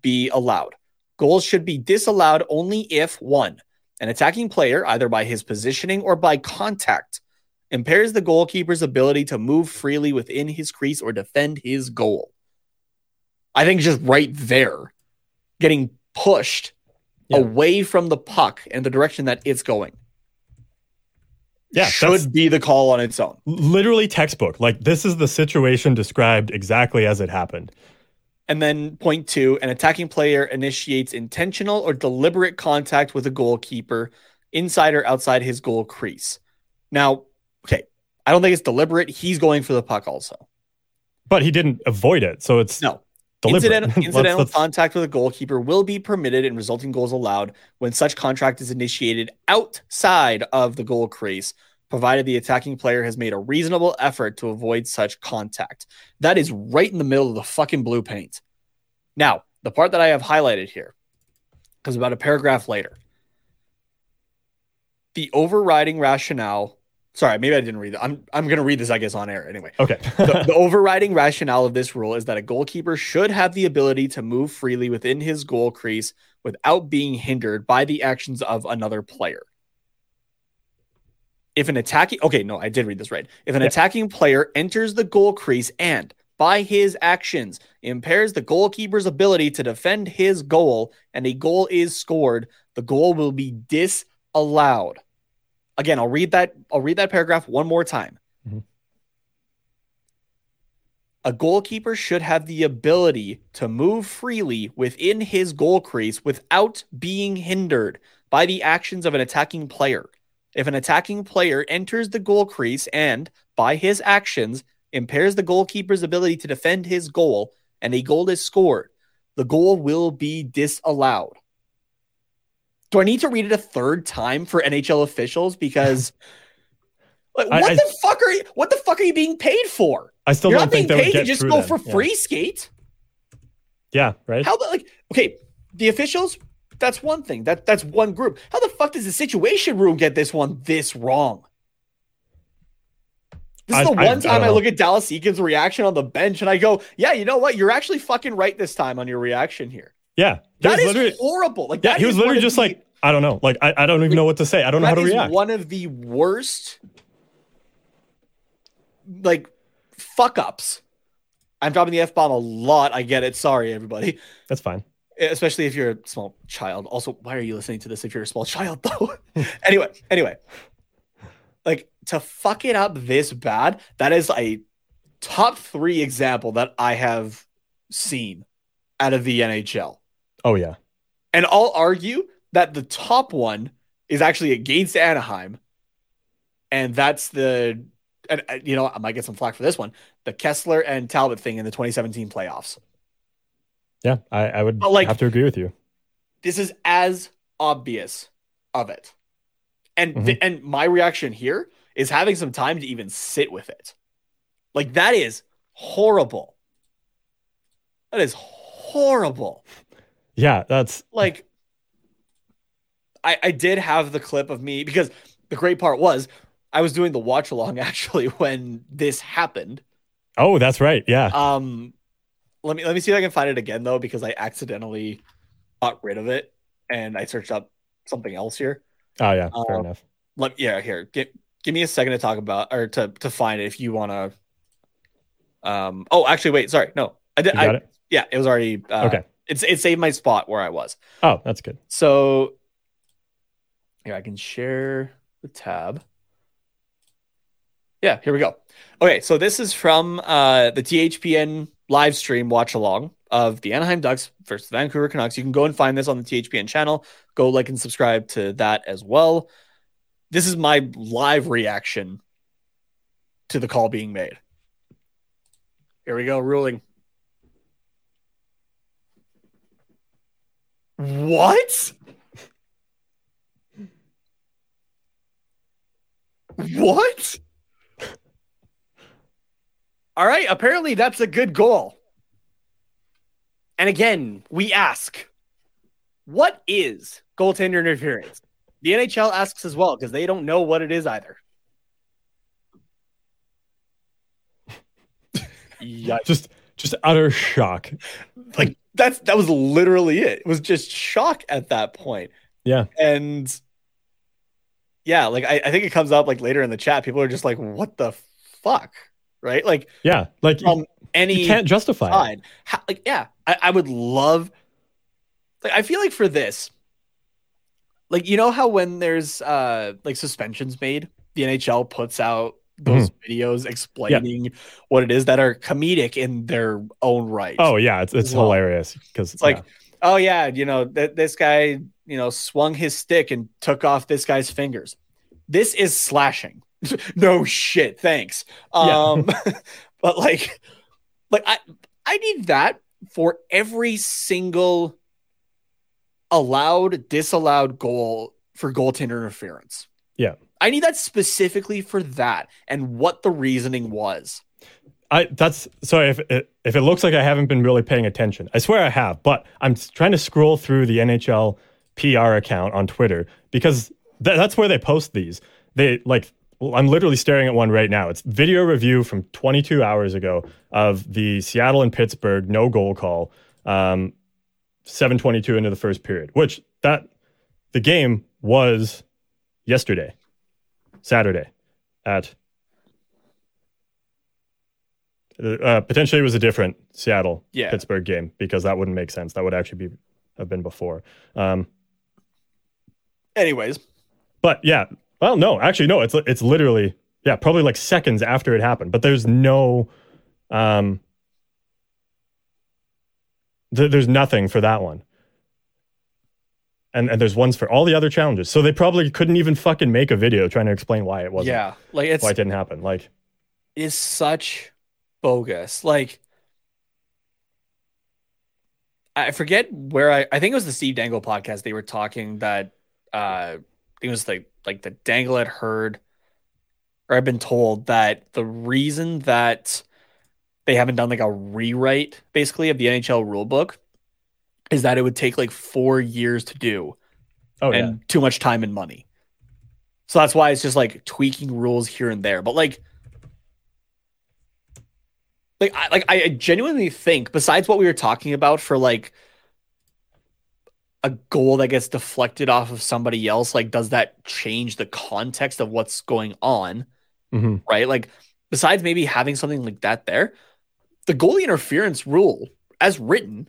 be allowed. Goals should be disallowed only if one, an attacking player, either by his positioning or by contact, impairs the goalkeeper's ability to move freely within his crease or defend his goal. I think just right there, getting pushed yeah. away from the puck and the direction that it's going. Yeah, should be the call on its own. Literally textbook. Like this is the situation described exactly as it happened. And then point two, an attacking player initiates intentional or deliberate contact with a goalkeeper inside or outside his goal crease. Now, okay, I don't think it's deliberate. He's going for the puck also. But he didn't avoid it. So it's no. Incidental, incidental let's, let's... contact with a goalkeeper will be permitted and resulting goals allowed when such contract is initiated outside of the goal crease provided the attacking player has made a reasonable effort to avoid such contact. That is right in the middle of the fucking blue paint. Now, the part that I have highlighted here comes about a paragraph later. The overriding rationale. Sorry, maybe I didn't read it. I'm I'm going to read this, I guess, on air anyway. Okay. the, the overriding rationale of this rule is that a goalkeeper should have the ability to move freely within his goal crease without being hindered by the actions of another player if an attacking okay no i did read this right if an yeah. attacking player enters the goal crease and by his actions impairs the goalkeeper's ability to defend his goal and a goal is scored the goal will be disallowed again i'll read that i'll read that paragraph one more time mm-hmm. A goalkeeper should have the ability to move freely within his goal crease without being hindered by the actions of an attacking player. If an attacking player enters the goal crease and, by his actions, impairs the goalkeeper's ability to defend his goal and a goal is scored, the goal will be disallowed. Do I need to read it a third time for NHL officials? Because like, what I, the fuck are you? What the fuck are you being paid for? I still You're don't not being paid to just go for free skate. Yeah, right. How about like okay, the officials? That's one thing. That that's one group. How the fuck does the situation room get this one this wrong? This is I, the one I, time I, I, look at Dallas Eakins' reaction on the bench and I go, "Yeah, you know what? You're actually fucking right this time on your reaction here." Yeah, that is horrible. Like, yeah, he was literally just the, like, I don't know. Like, I, I don't even know what to say. I don't know how to react. One of the worst, like, fuck ups. I'm dropping the f bomb a lot. I get it. Sorry, everybody. That's fine. Especially if you're a small child. Also, why are you listening to this if you're a small child, though? anyway, anyway, like to fuck it up this bad. That is a top three example that I have seen out of the NHL. Oh yeah, and I'll argue that the top one is actually against Anaheim, and that's the and uh, you know I might get some flack for this one, the Kesler and Talbot thing in the 2017 playoffs. Yeah, I, I would like, have to agree with you. This is as obvious of it, and mm-hmm. th- and my reaction here is having some time to even sit with it. Like that is horrible. That is horrible. Yeah, that's like I I did have the clip of me because the great part was I was doing the watch along actually when this happened. Oh, that's right. Yeah. Um let me let me see if I can find it again though because I accidentally got rid of it and I searched up something else here. Oh yeah, fair um, enough. Let yeah, here. Give give me a second to talk about or to to find it if you want to um oh, actually wait, sorry. No. I did I, it? Yeah, it was already uh, Okay. It's it saved my spot where I was. Oh, that's good. So here I can share the tab. Yeah, here we go. Okay, so this is from uh, the THPN live stream watch along of the Anaheim Ducks versus the Vancouver Canucks. You can go and find this on the THPN channel. Go like and subscribe to that as well. This is my live reaction to the call being made. Here we go, ruling. What? what? All right, apparently that's a good goal. And again, we ask, what is goaltender interference? The NHL asks as well because they don't know what it is either. yeah, just just utter shock. Like that's that was literally it. It was just shock at that point. Yeah. And yeah, like I, I think it comes up like later in the chat. People are just like, what the fuck? Right? Like Yeah, like um, any you can't justify side. How, like, yeah, I, I would love like I feel like for this, like you know how when there's uh like suspensions made, the NHL puts out those mm-hmm. videos explaining yeah. what it is that are comedic in their own right. Oh yeah, it's it's well. hilarious because it's like, oh yeah, you know th- this guy, you know, swung his stick and took off this guy's fingers. This is slashing. no shit, thanks. Um, yeah. but like, like I I need that for every single allowed disallowed goal for goaltender interference. Yeah. I need that specifically for that and what the reasoning was. I that's sorry if it, if it looks like I haven't been really paying attention. I swear I have, but I'm trying to scroll through the NHL PR account on Twitter because th- that's where they post these. They like I'm literally staring at one right now. It's video review from 22 hours ago of the Seattle and Pittsburgh no goal call, um, 7:22 into the first period. Which that the game was yesterday. Saturday at uh, potentially it was a different Seattle yeah. Pittsburgh game because that wouldn't make sense. That would actually be have been before. Um, Anyways, but yeah, well, no, actually, no, it's it's literally yeah, probably like seconds after it happened. But there's no, um, there's nothing for that one. And, and there's ones for all the other challenges. So they probably couldn't even fucking make a video trying to explain why it wasn't. Yeah, like it's why it didn't happen. Like, is such bogus. Like, I forget where I. I think it was the Steve Dangle podcast. They were talking that uh, it was like like the Dangle had heard, or I've been told that the reason that they haven't done like a rewrite basically of the NHL rulebook is that it would take like four years to do, oh and yeah, too much time and money. So that's why it's just like tweaking rules here and there. But like, like I like I genuinely think besides what we were talking about for like a goal that gets deflected off of somebody else, like does that change the context of what's going on? hmm Right? Like besides maybe having something like that there, the goalie interference rule as written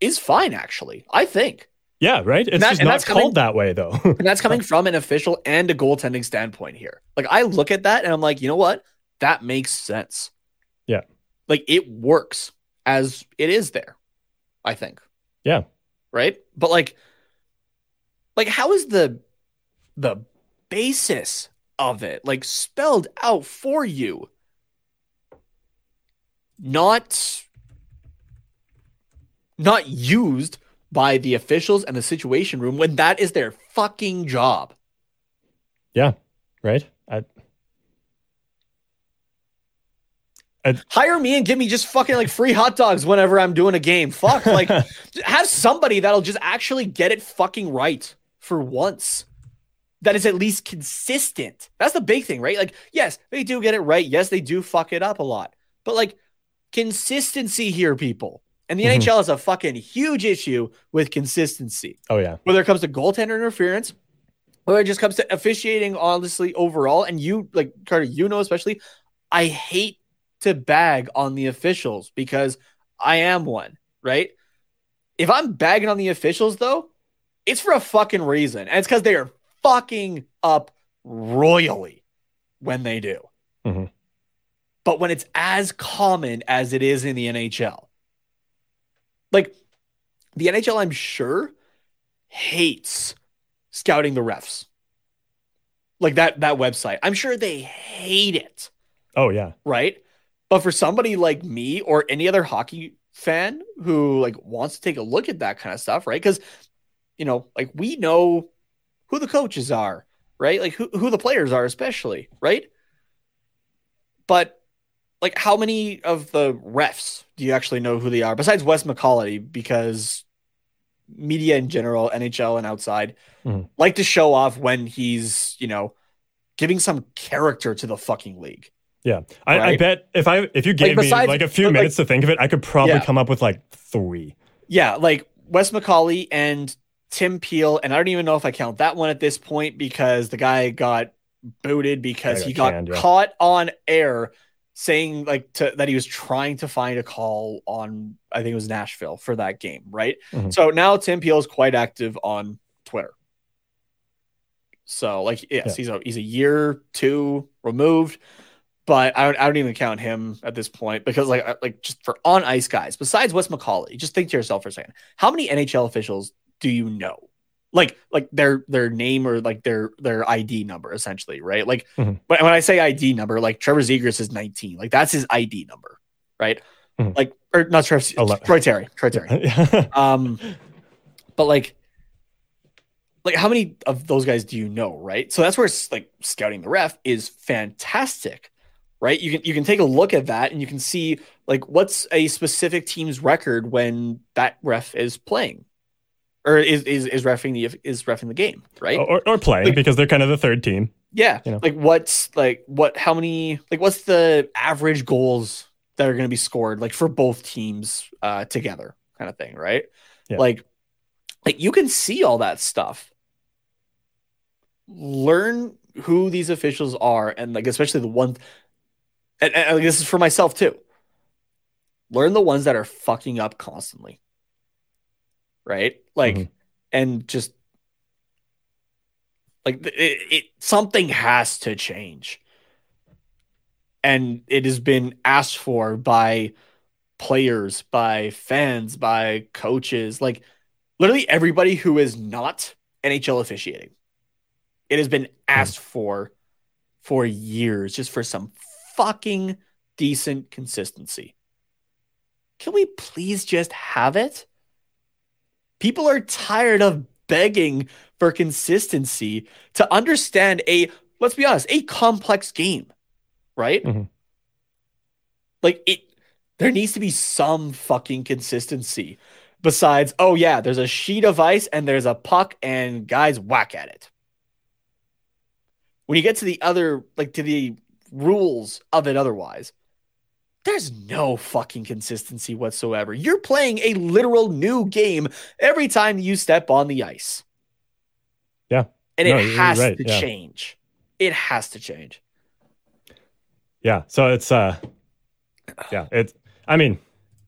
is fine actually. I think. yeah, right. It's that- just and not that's called that way though. And that's coming from an official and a goaltending standpoint here. Like I look at that and I'm like, you know what? That makes sense. Yeah. Like it works as it is there, I think. Yeah. Right? But like like how is the the basis of it like spelled out for you? Not not used by the officials and the situation room when that is their fucking job. yeah, right. I, Hire me and give me just fucking like free hot dogs whenever I'm doing a game. Fuck, like have somebody that'll just actually get it fucking right for once. That is at least consistent. That's the big thing, right? Like, yes, they do get it right. Yes, they do fuck it up a lot. But like consistency here, people. And the Mhm. NHL has a fucking huge issue with consistency. oh yeah, whether it comes to goaltender interference, whether it just comes to officiating, honestly, overall. And you, like Carter, you know, especially, I hate to bag on the officials because I am one, right? If I'm bagging on the officials, though, it's for a fucking reason. And it's because they are fucking up royally when they do. Mhm. But when it's as common as it is in the NHL, like the NHL, I'm sure hates scouting the refs. Like that that website. I'm sure they hate it, oh yeah, right? But for somebody like me or any other hockey fan who like wants to take a look at that kind of stuff, right? Cuz you know, like we know who the coaches are, right? Like who who the players are especially, right? But like how many of the refs do you actually know who they are besides Wes McCauley because media in general, NHL and outside, Mhm. like to show off when he's, you know, giving some character to the fucking league. yeah. I, I bet if I if you gave besides- me like a few like- minutes to think of it, I could probably Yeah. come up with like three. Yeah, like Wes McCauley and Tim Peel, and I don't even know if I count that one at this point because the guy got booted because Yeah, he got got canned, yeah. caught on air saying like to, that he was trying to find a call on I think it was Nashville for that game, right? Mhm. So now Tim Peel is quite active on Twitter. So like yes, Yeah. he's a he's a year two removed, but I don't, I don't even count him at this point because like like just for on ice guys besides Wes McCauley, just think to yourself for a second, how many NHL officials do you know? Like like their their name or like their their ID number essentially, right? Like Mhm. when, when I say ID number, like Trevor Zegras is 19, like that's his ID number, right? Mhm. Like or not Trevor, Troy Terry, Troy Terry. Um, but like, like how many of those guys do you know, right? So that's where it's like scouting the ref is fantastic, right? You can you can take a look at that and you can see like what's a specific team's record when that ref is playing, or is is is refing the is refing the game, right? or, or playing Like- because they're kind of the third team. Yeah. You know? Like what's like what how many like what's the average goals that are going to be scored like for both teams uh together kind of thing, right? Yeah. Like like you can see all that stuff. Learn who these officials are and like especially the one and, and like, this is for myself too. Learn the ones that are fucking up constantly. Right? Like Mhm. and just like it, it something has to change. And it has been asked for by players, by fans, by coaches, like literally everybody who is not NHL officiating. It has been asked mm. for for years just for some fucking decent consistency. Can we please just have it? People are tired of begging for consistency to understand a, let's be honest, a complex game, right? Mm-hmm. Like it, there needs to be some fucking consistency besides, oh yeah, there's a sheet of ice and there's a puck and guys whack at it. When you get to the other, like to the rules of it otherwise, there's no fucking consistency whatsoever. You're playing a literal new game every time you step on the ice. Yeah. And no, it has right. to yeah. change. It has to change. Yeah. So it's uh yeah, it's I mean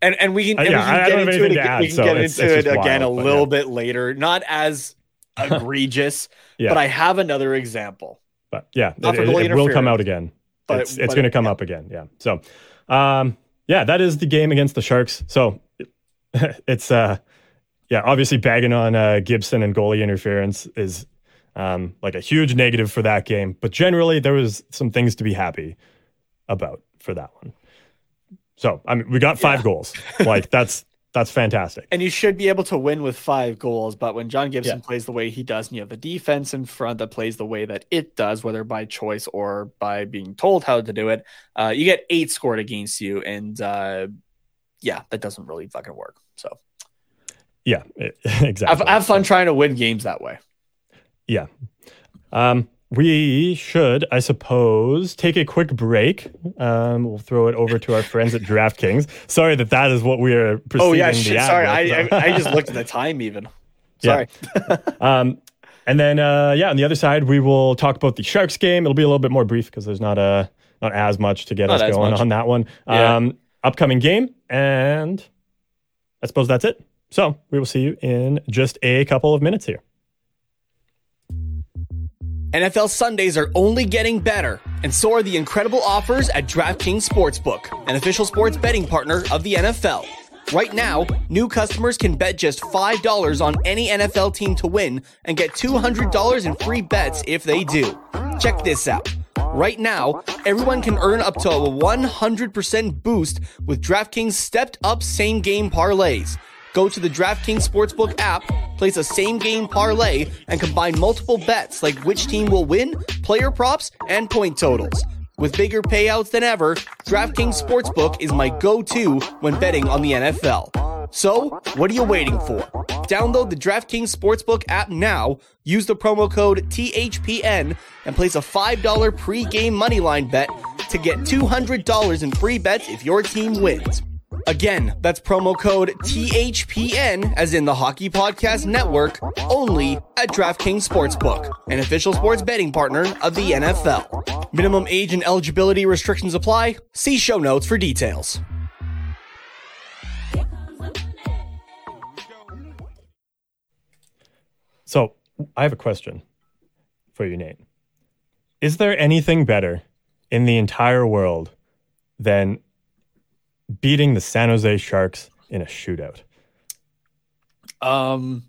and and we can, uh, yeah, we can get into it, add, we can so get it's, into it's it again wild, a little yeah. bit later. Not as egregious, yeah. but I have another example. But yeah, it, it, it will come out again. But it's, it's going to come up again. Yeah. So um, yeah, that is the game against the Sharks. So it's uh, yeah, obviously bagging on uh, Gibson and goalie interference is um, like a huge negative for that game. But generally, there was some things to be happy about for that one. So I mean, we got five yeah. goals. Like that's that's fantastic. And you should be able to win with five goals. But when John Gibson yeah. plays the way he does, and you have the defense in front that plays the way that it does, whether by choice or by being told how to do it, uh, you get eight scored against you. And uh, yeah, that doesn't really fucking work. So, yeah, exactly. Have, have fun trying to win games that way. Yeah. Um, we should, I suppose, take a quick break. Um, we'll throw it over to our friends at DraftKings. Sorry that that is what we are. Oh yeah, shit, sorry. I, I, I just looked at the time even. Sorry. Yeah. um, and then uh, yeah, on the other side, we will talk about the Sharks game. It'll be a little bit more brief because there's not a not as much to get not us going much. on that one. Yeah. Um, upcoming game, and I suppose that's it. So we will see you in just a couple of minutes here. NFL Sundays are only getting better, and so are the incredible offers at DraftKings Sportsbook, an official sports betting partner of the NFL. Right now, new customers can bet just $5 on any NFL team to win and get $200 in free bets if they do. Check this out. Right now, everyone can earn up to a 100% boost with DraftKings stepped up same game parlays. Go to the DraftKings Sportsbook app, place a same game parlay, and combine multiple bets like which team will win, player props, and point totals. With bigger payouts than ever, DraftKings Sportsbook is my go to when betting on the NFL. So, what are you waiting for? Download the DraftKings Sportsbook app now, use the promo code THPN, and place a $5 pre-game moneyline bet to get $200 in free bets if your team wins. Again, that's promo code THPN, as in the Hockey Podcast Network, only at DraftKings Sportsbook, an official sports betting partner of the NFL. Minimum age and eligibility restrictions apply. See show notes for details. So, I have a question for you, Nate. Is there anything better in the entire world than beating the San Jose Sharks in a shootout? Um,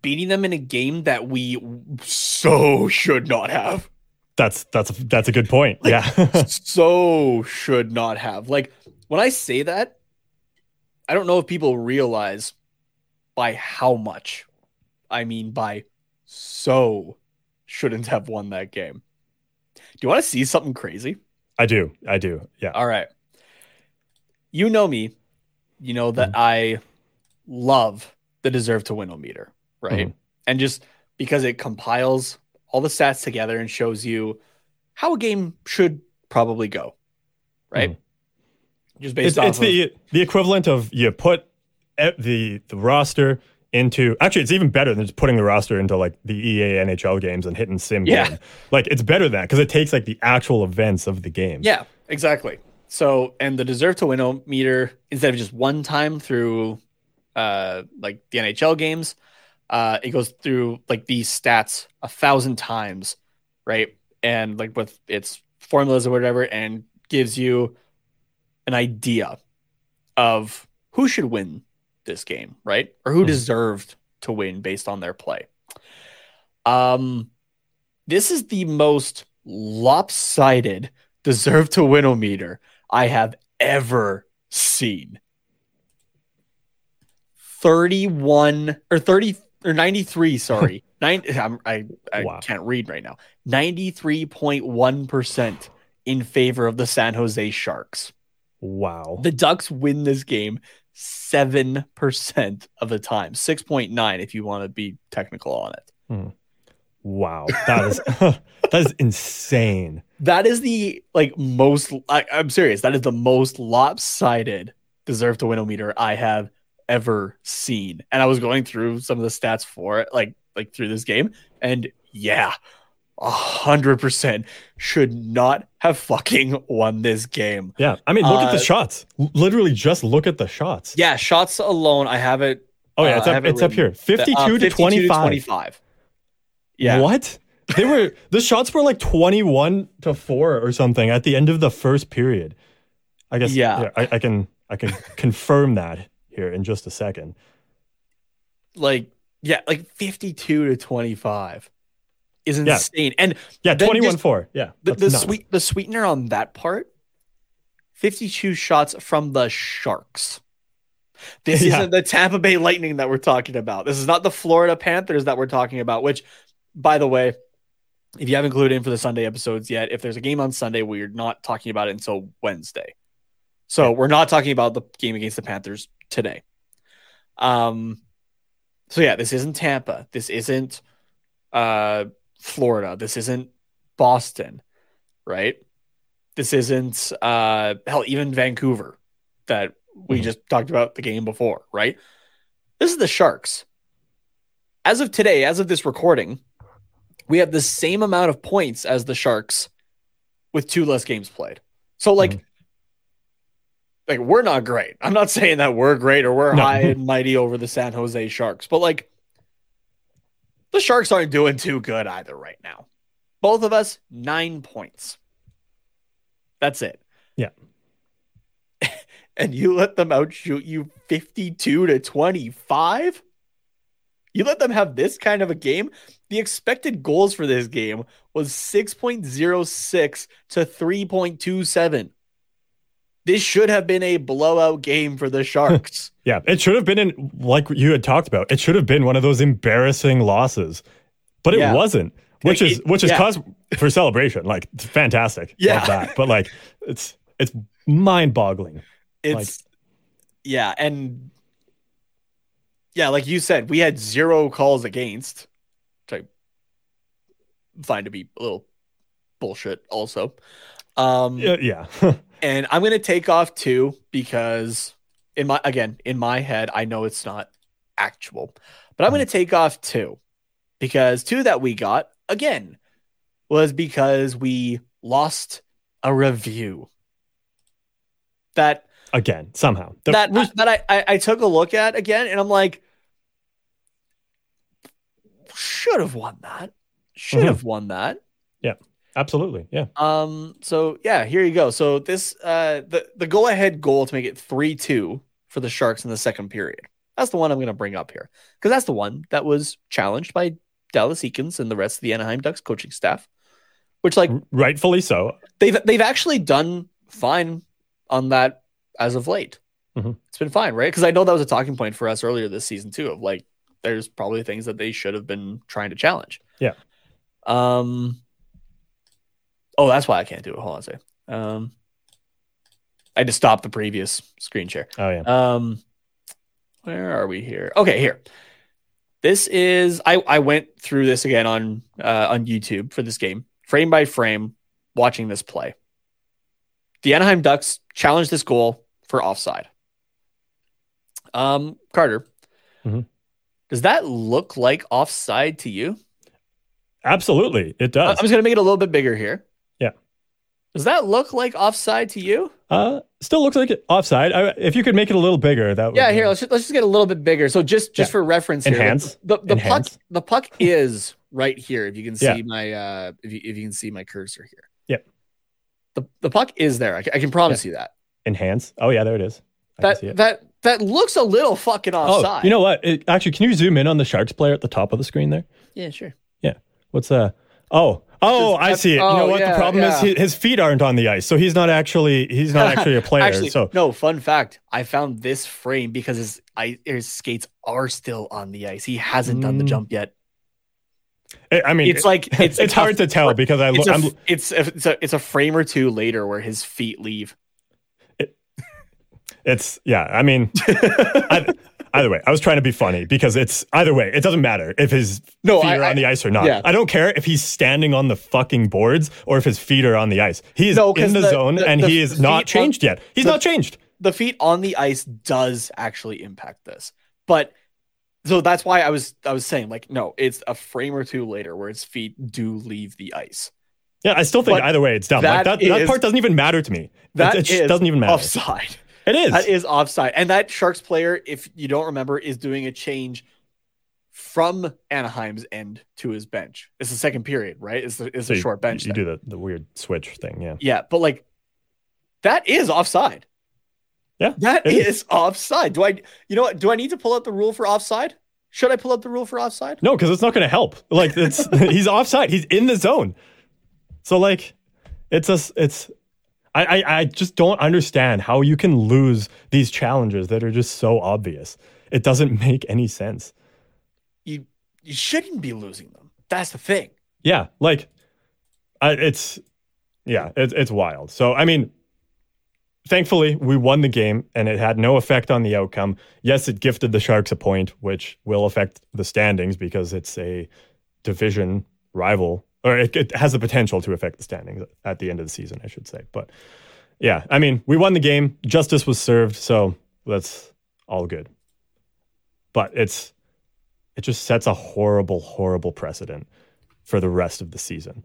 beating them in a game that we so should not have. That's that's a, that's a good point. Like, yeah, so should not have. Like when I say that, I don't know if people realize by how much. I mean by so shouldn't have won that game. Do you want to see something crazy? I do. I do. Yeah. All right. You know me. You know that mm-hmm. I love the deserve to win meter, right? Mm-hmm. And just because it compiles all the stats together and shows you how a game should probably go, right? Mm-hmm. Just based it's, off it's of, the the equivalent of you put the the roster into actually it's even better than just putting the roster into like the EA NHL games and hitting sim yeah. Game. Like it's better than that because it takes like the actual events of the game. Yeah, exactly. So and the deserve to win meter instead of just one time through uh like the NHL games, uh it goes through like these stats a thousand times, right? And like with its formulas or whatever, and gives you an idea of who should win this game, right? Or who mm. deserved to win based on their play. Um, this is the most lopsided deserve to win meter I have ever seen. 31 or 30 or 93, sorry. Nine, I'm, i I wow. can't read right now. 93.1% in favor of the San Jose Sharks. Wow. The Ducks win this game 7% of the time. 6.9 if you want to be technical on it. Hmm. Wow. That is that is insane. That is the like most I, I'm serious. That is the most lopsided deserve to win meter I have ever seen. And I was going through some of the stats for it, like like through this game, and yeah, a hundred percent should not have fucking won this game. Yeah, I mean, look uh, at the uh, shots. Literally, just look at the shots. Yeah, shots alone. I have it. Oh yeah, it's, uh, up, it's up here. 52, uh, 52 to 25. To 25. Yeah. What? They were the shots were like 21 to 4 or something at the end of the first period. I guess yeah, I, I can I can confirm that here in just a second. Like yeah, like 52 to 25 is insane. Yeah. And yeah, 21 4. Yeah. The, the sweet the sweetener on that part 52 shots from the Sharks. This yeah. isn't the Tampa Bay Lightning that we're talking about. This is not the Florida Panthers that we're talking about, which by the way, if you haven't included in for the Sunday episodes yet, if there's a game on Sunday, we're not talking about it until Wednesday. So we're not talking about the game against the Panthers today. Um, so yeah, this isn't Tampa. This isn't uh, Florida. This isn't Boston, right? This isn't uh, hell, even Vancouver that we mm-hmm. just talked about the game before, right? This is the Sharks. As of today, as of this recording, we have the same amount of points as the Sharks with two less games played. So like mm-hmm. like we're not great. I'm not saying that we're great or we're no. high and mighty over the San Jose Sharks, but like the Sharks aren't doing too good either right now. Both of us 9 points. That's it. Yeah. and you let them outshoot you 52 to 25? You let them have this kind of a game. The expected goals for this game was 6.06 to 3.27. This should have been a blowout game for the Sharks. yeah, it should have been in like you had talked about. It should have been one of those embarrassing losses. But it yeah. wasn't. Which like, is it, which is yeah. cause for celebration. Like fantastic. Yeah. But like it's it's mind-boggling. It's like, yeah, and yeah, like you said, we had zero calls against, which I find to be a little bullshit also. Um, yeah. yeah. and I'm going to take off two because in my, again, in my head, I know it's not actual, but I'm going to mm. take off two because two that we got again was because we lost a review that again somehow the, that that I, I, I took a look at again and I'm like should have won that should mm-hmm. have won that absolutely yeah um so yeah here you go so this uh the the go ahead goal to make it 3-2 for the sharks in the second period that's the one I'm going to bring up here because that's the one that was challenged by Dallas Eakins and the rest of the Anaheim Ducks coaching staff which like rightfully so they've they've actually done fine on that as of late. Mm-hmm. It's been fine, right? Because I know that was a talking point for us earlier this season too. Of like, there's probably things that they should have been trying to challenge. Yeah. Um. Oh, that's why I can't do it. Hold on a second. Um. I had to stop the previous screen share. Oh yeah. Um. Where are we here? Okay, here. This is I I went through this again on uh, on YouTube for this game, frame by frame, watching this play. The Anaheim Ducks challenged this goal for offside. Um, Carter, mm-hmm. does that look like offside to you? Absolutely, it does. I'm just gonna make it a little bit bigger here. Yeah. Does that look like offside to you? Uh, still looks like it offside. I, if you could make it a little bigger, that would. Yeah, here let's just, let's just get a little bit bigger. So just just yeah. for reference, enhance. Here, the, the, the enhance. puck the puck is right here. If you can see yeah. my uh, if you if you can see my cursor here. Yep. The the puck is there. I, I can promise yeah. you that. enhance. Oh yeah, there it is. I that that that looks a little fucking offside. Oh, you know what? It, actually, can you zoom in on the Sharks player at the top of the screen there? Yeah, sure. Yeah. What's uh? Oh, oh, I see it. Oh, you know oh, what? Yeah, the problem yeah. is his feet aren't on the ice, so he's not actually he's not actually a player. actually, so no. Fun fact: I found this frame because his his skates are still on the ice. He hasn't mm. done the mm. jump yet. I mean, it's like it's, it's hard to tell because I look. It's, it's, it's a it's a frame or two later where his feet leave. It, it's yeah. I mean, I, either way, I was trying to be funny because it's either way. It doesn't matter if his no, feet I, are on the ice or not. Yeah. I don't care if he's standing on the fucking boards or if his feet are on the ice. He is no, in the, the, zone the, and the he is not changed on, yet. He's not changed. The feet on the ice does actually impact this, but so that's why I was I was saying like no, it's a frame or two later where his feet do leave the ice. Yeah, I still think but either way it's dumb. That, like that, is, that part doesn't even matter to me. That it, it doesn't even matter. Offside. It is. That is offside. And that Sharks player, if you don't remember, is doing a change from Anaheim's end to his bench. It's the second period, right? It's, the, it's so a short bench. You, you do the, the weird switch thing, yeah. Yeah, but like that is offside. Yeah. That is, is offside. Do I you know what? Do I need to pull out the rule for offside? Should I pull up the rule for offside? No, because it's not going to help. Like it's he's offside. He's in the zone. So like, it's a it's. I, I I just don't understand how you can lose these challenges that are just so obvious. It doesn't make any sense. You you shouldn't be losing them. That's the thing. Yeah, like, I, it's yeah, it's it's wild. So I mean, thankfully, we won the game and it had no effect on the outcome. Yes, it gifted the Sharks a point, which will affect the standings because it's a division rival, or it, it, has the potential to affect the standings at the end of the season, I should say. But yeah, I mean, we won the game. Justice was served, so that's all good. But it's it just sets a horrible, horrible precedent for the rest of the season.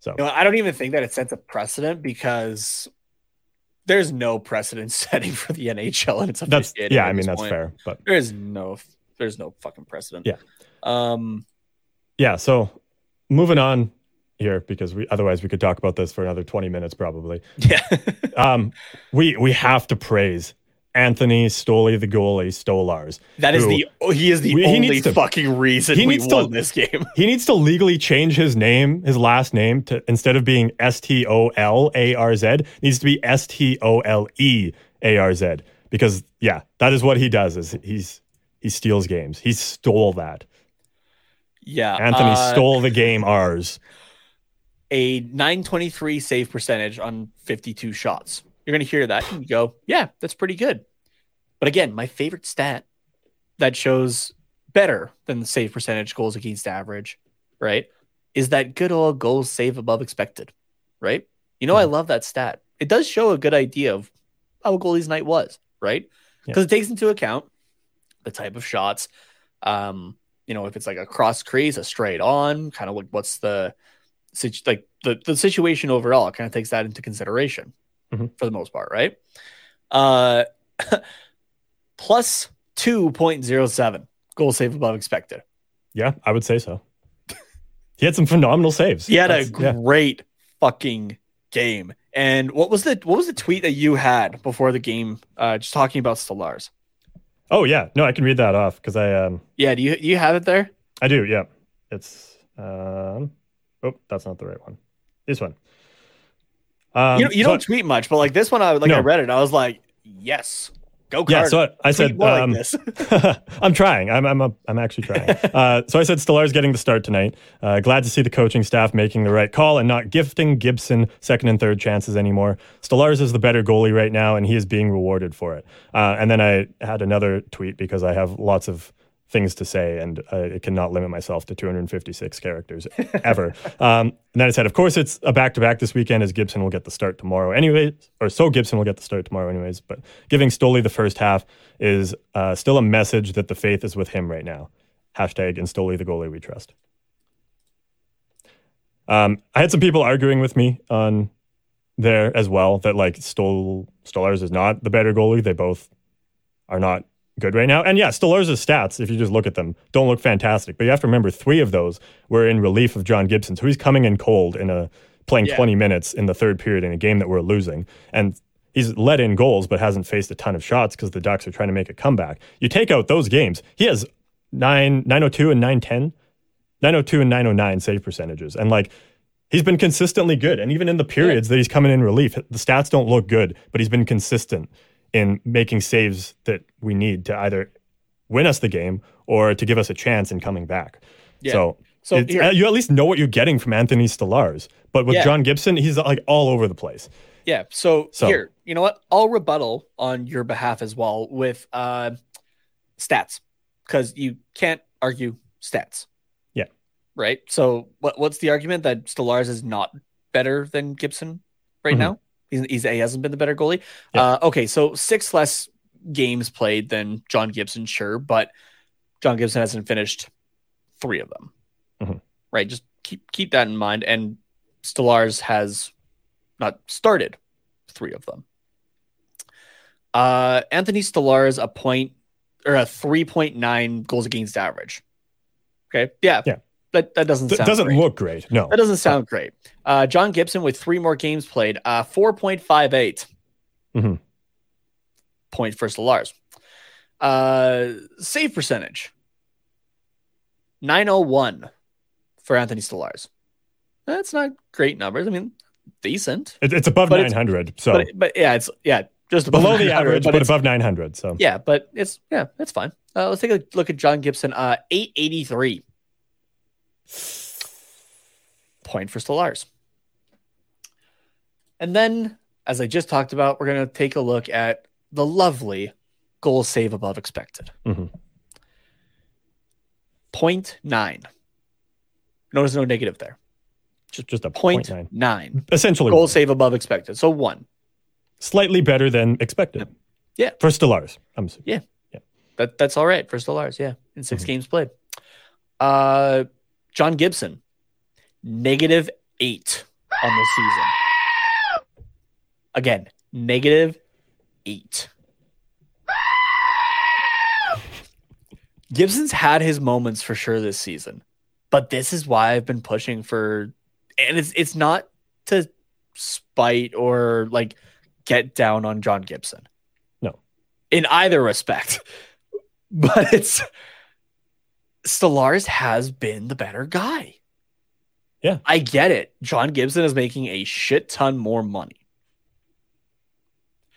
So you know, I don't even think that it sets a precedent because there's no precedent setting for the NHL and it's that's yeah, I mean that's point. fair, but there's no there's no fucking precedent. Yeah. Um yeah, so moving on here because we otherwise we could talk about this for another 20 minutes probably. Yeah. um we we have to praise Anthony Stolie, the goalie, Stolarz. That is who, the he is the only to, fucking reason he we won to, this game. he needs to legally change his name, his last name, to instead of being S T O L A R Z, needs to be S T O L E A R Z. Because yeah, that is what he does. Is he's he steals games. He stole that. Yeah, Anthony uh, stole the game. Ours. A 923 save percentage on 52 shots. You're going to hear that and you go, yeah, that's pretty good. But again, my favorite stat that shows better than the save percentage goals against average, right? Is that good old goals save above expected, right? You know, mm-hmm. I love that stat. It does show a good idea of how a goalie's night was, right? Because yeah. it takes into account the type of shots. Um, you know, if it's like a cross crease, a straight on, kind of like what's the like the, the situation overall, it kind of takes that into consideration mm-hmm. for the most part, right? Uh, plus 2.07 goal save above expected. Yeah, I would say so. he had some phenomenal saves. He had That's, a great yeah. fucking game. And what was the what was the tweet that you had before the game? Uh, just talking about Stolarz. Oh yeah, no, I can read that off because I um. Yeah, do you you have it there? I do. Yeah, it's um. Oh, that's not the right one. This one. Um, you, you so don't tweet much, but like this one, I like no. I read it. I was like, yes, go. Yeah, so I, I said, um, like I'm trying. I'm I'm a, I'm actually trying. uh, so I said, Stolarz getting the start tonight. Uh, glad to see the coaching staff making the right call and not gifting Gibson second and third chances anymore. Stolarz is the better goalie right now, and he is being rewarded for it. Uh, and then I had another tweet because I have lots of things to say, and I cannot limit myself to 256 characters ever. um, and then I said, of course, it's a back to back this weekend, as Gibson will get the start tomorrow anyways, or so Gibson will get the start tomorrow anyways. But giving Stolie the first half is uh, still a message that the faith is with him right now. Hashtag and Stolie the goalie we trust. Um, I had some people arguing with me on there as well that like Stol Stolarz is not the better goalie. They both are not good right now. And yeah, Stolarz' stats, if you just look at them, don't look fantastic. But you have to remember three of those were in relief of John Gibson. So he's coming in cold in a playing yeah. 20 minutes in the third period in a game that we're losing. And he's let in goals, but hasn't faced a ton of shots because the Ducks are trying to make a comeback. You take out those games, he has nine, 902 and 910, 902 and 909 save percentages. And like, he's been consistently good. And even in the periods yeah. that he's coming in relief, the stats don't look good, but he's been consistent in making saves that we need to either win us the game or to give us a chance in coming back. Yeah. So, so you at least know what you're getting from Anthony Stolarz. But with yeah. John Gibson, he's like all over the place. Yeah. So, so, here, you know what? I'll rebuttal on your behalf as well with uh, stats because you can't argue stats. Yeah. Right. So what what's the argument that Stolarz is not better than Gibson right mm-hmm. now? He's, he's he hasn't been the better goalie. Yeah. Uh, okay, so six less games played than John Gibson, sure, but John Gibson hasn't finished three of them. Mm-hmm. Right. Just keep keep that in mind. And Stolarz has not started three of them. Uh, Anthony Stolarz a point or a 3.9 goals against average. Okay. Yeah. Yeah. That, that doesn't sound doesn't great. look great. No. That doesn't sound great. Uh, John Gibson with three more games played, uh, 4.58 mm-hmm. point for Stolarz. Uh, save percentage 901 for Anthony Stolarz. That's not great numbers. I mean, decent. It, it's above 900. So, but, but, yeah, it's yeah, just below the average, but, but above 900. So yeah, but it's yeah, it's fine. Uh, let's take a look at John Gibson. Uh, 883 point for Stolarz. And then, as I just talked about, we're going to take a look at the lovely goal save above expected. Mm-hmm. 0.9. Notice no negative there. Just, just a point, point nine. nine. Essentially, goal one. save above expected. So one. Slightly better than expected. Yeah. For Stolarz. I'm assuming. Yeah. Yeah. That, that's all right for Stolarz. Yeah. In 6 mm-hmm. games played. Uh, John Gibson, negative eight on the season. Again, negative eight. Gibson's had his moments for sure this season, but this is why I've been pushing for, and it's it's not to spite or like get down on John Gibson. No, in either respect, but it's Stolarz has been the better guy. Yeah. I get it. John Gibson is making a shit ton more money.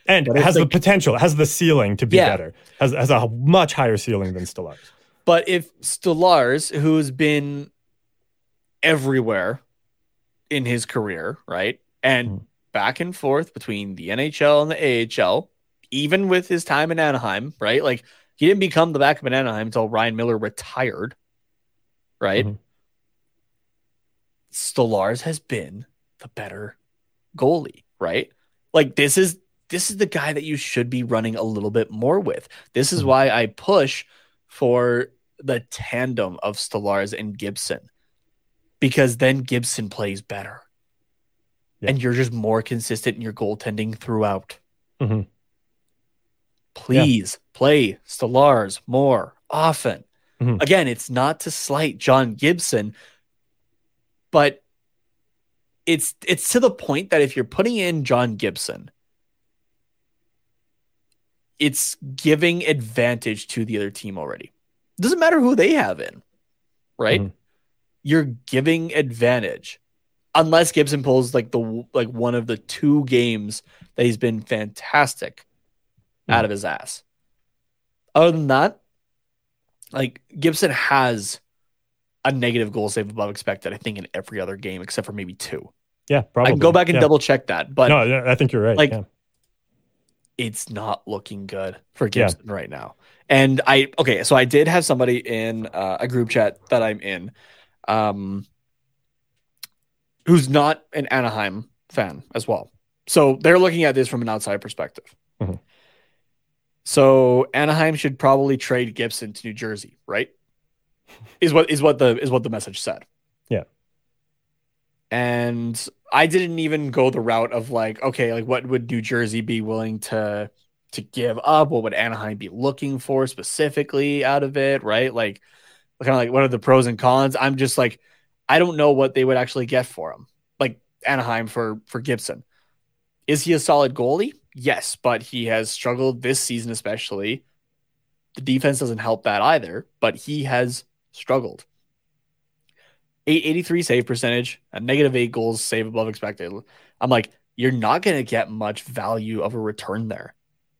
And it has like, the potential, has the ceiling to be yeah. better, has, has a much higher ceiling than Stolarz. But if Stolarz, who's been everywhere in his career, right? And mm. back and forth between the NHL and the AHL, even with his time in Anaheim, right? Like he didn't become the backup in Anaheim until Ryan Miller retired, right? Mm-hmm. Stolarz has been the better goalie, right? Like this is this is the guy that you should be running a little bit more with. This is mm-hmm. why I push for the tandem of Stolarz and Gibson because then Gibson plays better. Yeah. And you're just more consistent in your goaltending throughout. Mm-hmm. Please yeah. play Stolarz more often. Mm-hmm. Again, it's not to slight John Gibson, but it's it's to the point that if you're putting in John Gibson, it's giving advantage to the other team already. It doesn't matter who they have in, right? Mm-hmm. You're giving advantage. Unless Gibson pulls like the like one of the two games that he's been fantastic out of his ass. Other than that, like Gibson has a negative goal save above expected, I think, in every other game except for maybe two. Yeah, probably. I can go back and yeah. double check that. But no, I think you're right. Like, yeah. it's not looking good for Gibson yeah. right now. And I okay, so I did have somebody in uh, a group chat that I'm in, um, who's not an Anaheim fan as well. So they're looking at this from an outside perspective. Mm-hmm. So Anaheim should probably trade Gibson to New Jersey, right? Is what is what the is what the message said. Yeah. And I didn't even go the route of like, okay, like what would New Jersey be willing to to give up? What would Anaheim be looking for specifically out of it? Right? Like kind of like what are the pros and cons? I'm just like, I don't know what they would actually get for him. Like Anaheim for for Gibson. Is he a solid goalie? Yes, but he has struggled this season, especially. The defense doesn't help that either, but he has struggled. 883 save percentage, a negative eight goals save above expected. I'm like, you're not going to get much value of a return there.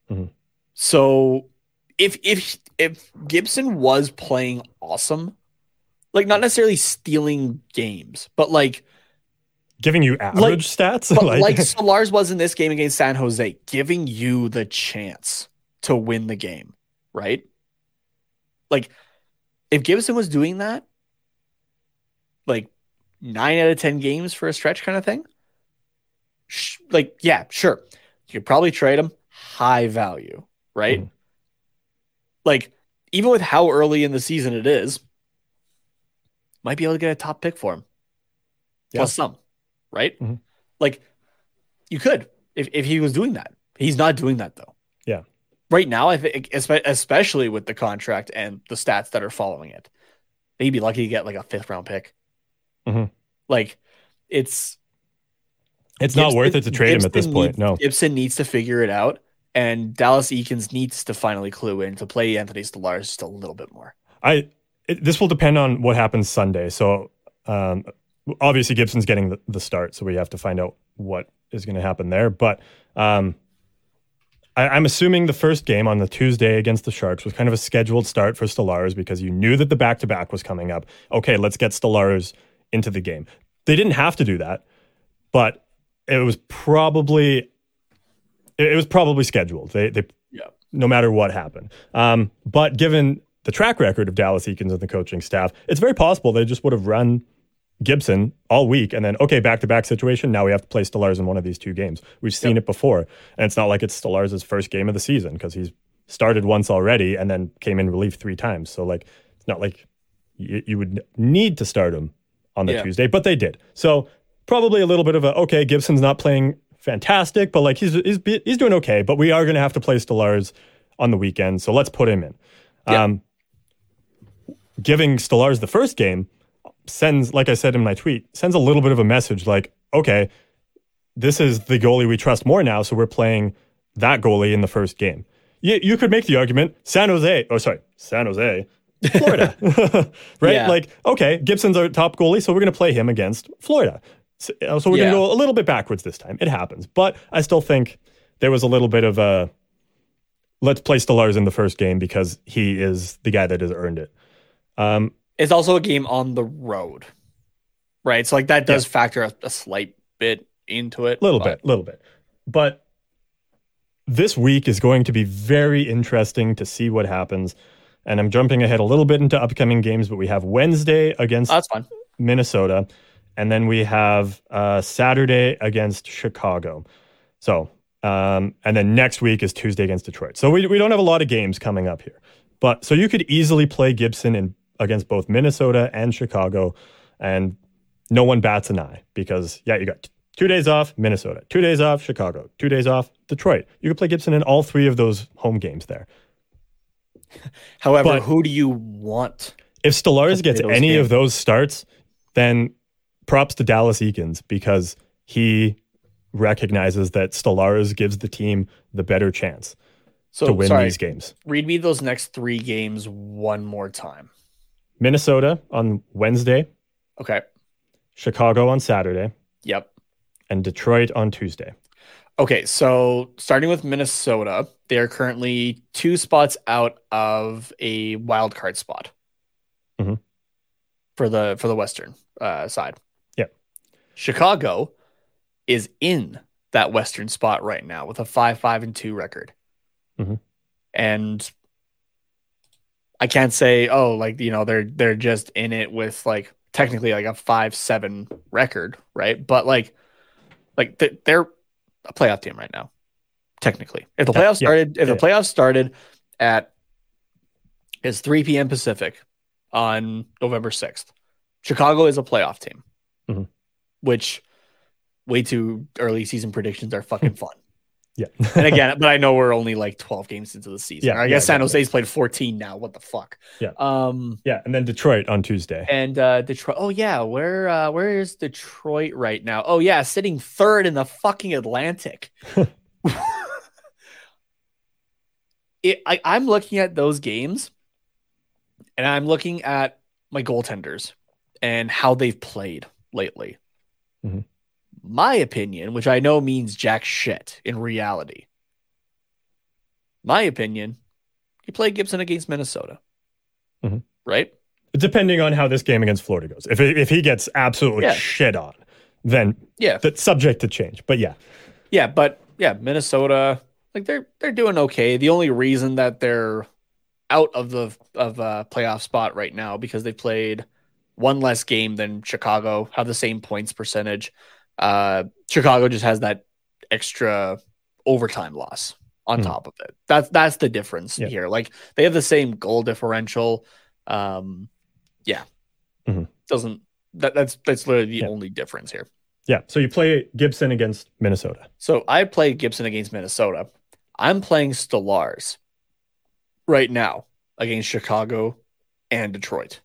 Mm-hmm. So if if if Gibson was playing awesome, like not necessarily stealing games, but like giving you average like, stats, but like, like Stolarz was in this game against San Jose, giving you the chance to win the game, right? Like if Gibson was doing that, like nine out of ten games for a stretch kind of thing, sh- like yeah, sure, you could probably trade him high value, right? Mm-hmm. Like even with how early in the season it is, might be able to get a top pick for him. Yeah. Plus some, right? Mm-hmm. Like you could if, if he was doing that. He's not doing that though. Yeah. Right now, I think especially with the contract and the stats that are following it, they'd be lucky to get like a fifth round pick. Mm-hmm. Like it's it's Gibson, not worth it to trade Gibson him at this point. Needs, no, Gibson needs to figure it out, and Dallas Eakins needs to finally clue in to play Anthony Stolarz just a little bit more. I it, this will depend on what happens Sunday. So um, obviously Gibson's getting the, the, start, so we have to find out what is going to happen there. But um, I, am assuming the first game on the Tuesday against the Sharks was kind of a scheduled start for Stolarz because you knew that the back to back was coming up. Okay, let's get Stolarz into the game. They didn't have to do that, but it was probably it, was probably scheduled. They they yeah. no matter what happened. Um, but given the track record of Dallas Eakins and the coaching staff, it's very possible they just would have run Gibson all week and then, okay, back to back situation. Now we have to play Stolarz in one of these two games. We've seen yep. it before. And it's not like it's Stolarz' first game of the season because he's started once already and then came in relief three times. So, like, it's not like you, you would need to start him on the yeah. Tuesday, but they did. So, probably a little bit of a, okay, Gibson's not playing fantastic, but like he's, he's, he's doing okay, but we are going to have to play Stolarz on the weekend. So, let's put him in. Yeah. Um, giving Stolarz the first game sends, like I said in my tweet, sends a little bit of a message like, okay, this is the goalie we trust more now, so we're playing that goalie in the first game. You, you could make the argument San Jose, oh, sorry, San Jose, Florida, right? Yeah. Like, okay, Gibson's our top goalie, so we're going to play him against Florida. So, uh, so we're yeah. going to go a little bit backwards this time. It happens. But I still think there was a little bit of a let's play Stolarz in the first game because he is the guy that has earned it. Um, it's also a game on the road, right? So like that does yeah. factor a, a, slight bit into it. A little but. bit, little bit. But this week is going to be very interesting to see what happens. And I'm jumping ahead a little bit into upcoming games, but we have Wednesday against oh, that's fine. Minnesota, and then we have uh, Saturday against Chicago. So, um, and then next week is Tuesday against Detroit. So we, we don't have a lot of games coming up here. But so you could easily play Gibson in against both Minnesota and Chicago, and no one bats an eye because yeah, you got two days off Minnesota, two days off Chicago, two days off Detroit. You could play Gibson in all three of those home games there. However, but who do you want? If Stolarz gets any games? of those starts, then props to Dallas Eakins because he recognizes that Stolarz gives the team the better chance so, to win sorry, these games. Read me those next three games one more time. Minnesota on Wednesday. Okay. Chicago on Saturday. Yep. And Detroit on Tuesday. Okay, so starting with Minnesota, they are currently two spots out of a wild card spot mm-hmm. for the for the Western uh, side. Yep. Chicago is in that Western spot right now with a five five and two record, mm-hmm. and I can't say, oh, like you know, they're they're just in it with like technically like a five seven record, right? But like, like they're a playoff team right now, technically. If the playoffs yeah, started, yeah, if yeah. the playoffs started at is three p.m. Pacific on November sixth, Chicago is a playoff team, mm-hmm. which way too early season predictions are fucking fun. Yeah. and again, but I know we're only like 12 games into the season. Yeah, I yeah, guess San exactly. Jose's played 14 now. What the fuck? Yeah. Um Yeah, and then Detroit on Tuesday. and uh Detroit. Oh yeah, where uh where is Detroit right now? Oh yeah, sitting third in the fucking Atlantic. it, I, I'm looking at those games and I'm looking at my goaltenders and how they've played lately. Mhm. My opinion, which I know means jack shit in reality. My opinion, you play Gibson against Minnesota. Mhm. Right? Depending on how this game against Florida goes. If if he gets absolutely Yeah. shit on, then Yeah. that's subject to change. But yeah. Yeah, but yeah, Minnesota, like they're they're doing okay. The only reason that they're out of the of a playoff spot right now because they played one less game than Chicago, have the same points percentage. Uh, Chicago just has that extra overtime loss on Mhm. top of it. That's that's the difference Yeah. here. Like they have the same goal differential. Um, yeah, Mhm. doesn't that that's that's literally the Yeah. only difference here. Yeah. So you play Gibson against Minnesota. So I play Gibson against Minnesota. I'm playing Stolarz right now against Chicago and Detroit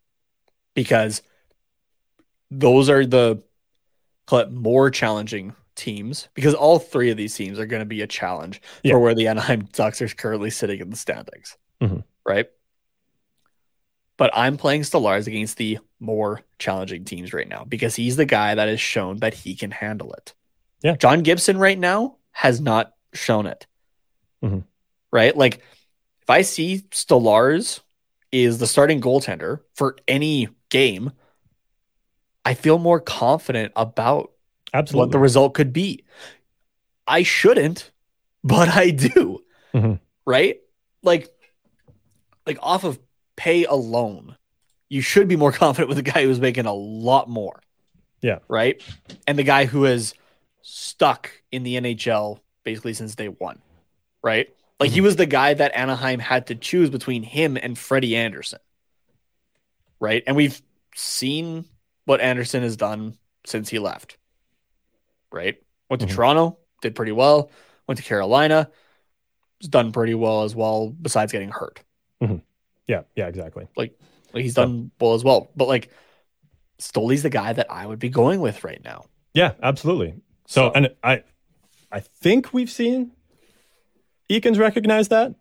because those are the it more challenging teams because all three of these teams are going to be a challenge Yeah. for where the Anaheim Ducks are currently sitting in the standings. Mhm. Right. But I'm playing Stolarz against the more challenging teams right now because he's the guy that has shown that he can handle it. Yeah. John Gibson right now has not shown it. Mhm. Right? Like if I see Stolarz is the starting goaltender for any game, I feel more confident about Absolutely. what the result could be. I shouldn't, but I do. Mhm. Right? Like like off of pay alone, you should be more confident with the guy who's making a lot more. Yeah. Right? And the guy who is stuck in the NHL basically since day 1. Right? Like he was the guy that Anaheim had to choose between him and Freddie Andersen. Right? And we've seen what Andersen has done since he left. Right? Went to Mhm. Toronto, did pretty well. Went to Carolina, has done pretty well as well, besides getting hurt. yeah. Yeah. Exactly. Like he's done well as well. But like Stolie's the guy that I would be going with right now. Yeah. Absolutely. So, So- and I, I think we've seen Eakins recognize that,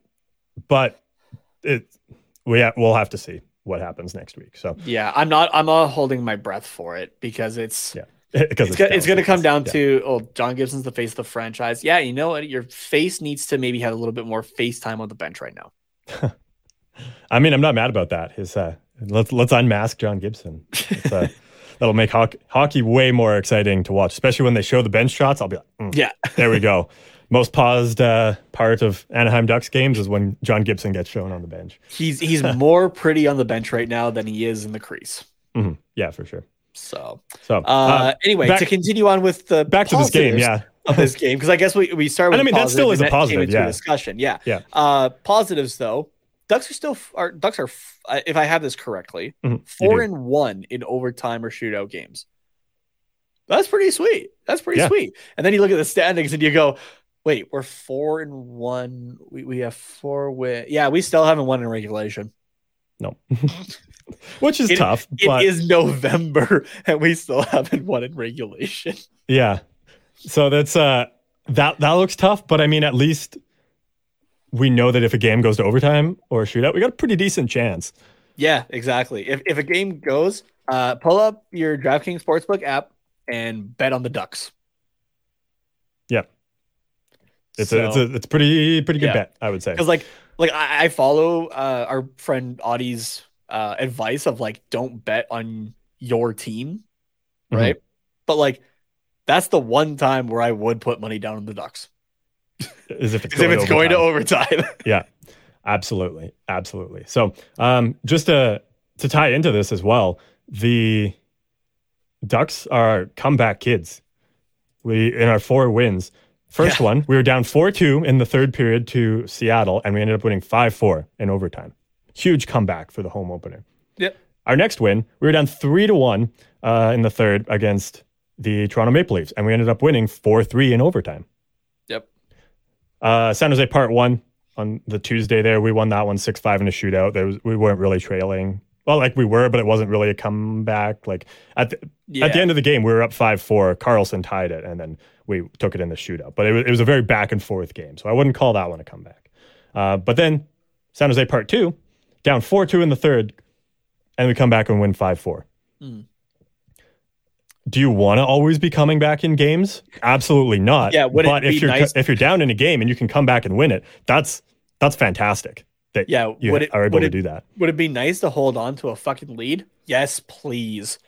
but it we ha- we'll have to see what happens next week. So Yeah, I'm not I'm not holding my breath for it because it's yeah, because it's, gonna, it's gonna come down Yeah. to oh John Gibson's the face of the franchise. Yeah, you know what? Your face needs to maybe have a little bit more face time on the bench right now. I mean, I'm not mad about that. His uh, let's let's unmask John Gibson. Uh, that'll make hockey, hockey way more exciting to watch, especially when they show the bench shots. I'll be like, mm, Yeah. there we go. Most paused uh, part of Anaheim Ducks games is when John Gibson gets shown on the bench. He's he's more pretty on the bench right now than he is in the crease. Mhm. Yeah, for sure. So So uh, uh, anyway, back- to continue on with the back to this game. Yeah, of this game because I guess we we started. And With I mean, that still is a and then came positive, yeah. discussion. Yeah, Yeah. Uh, positives though, Ducks are still are Ducks are if I have this correctly, Mhm, four and one in overtime or shootout games. That's pretty sweet. That's pretty Yeah. sweet. And then you look at the standings and you go, wait, we're four and one. We, we have four win. Yeah, we still haven't won in regulation. no, which is It- tough. It but is November and we still haven't won in regulation. Yeah. So that's uh that that looks tough, but I mean at least we know that if a game goes to overtime or a shootout, we got a pretty decent chance. Yeah, exactly. If if a game goes, uh, pull up your DraftKings Sportsbook app and bet on the Ducks. Yeah. It's a, it's a it's pretty pretty good Yeah. bet, I would say. because like like I, I follow uh, our friend Audie's uh, advice of like don't bet on your team, Mhm. right? But like that's the one time where I would put money down on the Ducks As if it's because if it's going to overtime. overtime. Yeah. Absolutely. Absolutely. So um just to to tie into this as well, the Ducks are comeback kids. We in our four wins. First Yeah. one, we were down 4-2 in the third period to Seattle, and we ended up winning 5-4 in overtime. Huge comeback for the home opener. Yep. Our next win, we were down 3 to 1 uh, in the third against the Toronto Maple Leafs, and we ended up winning 4-3 in overtime. Yep. Uh, San Jose Part One on the Tuesday there, we won that one six five in a shootout. There was we weren't really trailing. Well, like we were, but it wasn't really a comeback. Like at the, yeah. at the end of the game, we were up five four. Karlsson tied it, and then we took it in the shootout. But it was, it was a very back and forth game, so I wouldn't call that one a comeback. Uh, but then San Jose Part Two, down four two in the third, and we come back and win five four. Mm do you want to always be coming back in games? Absolutely not. Yeah, but if you're nice? if you're down in a game and you can come back and win it, that's that's fantastic. That yeah, you would it, are able to it, do that. Would it be nice to hold on to a fucking lead? Yes, please.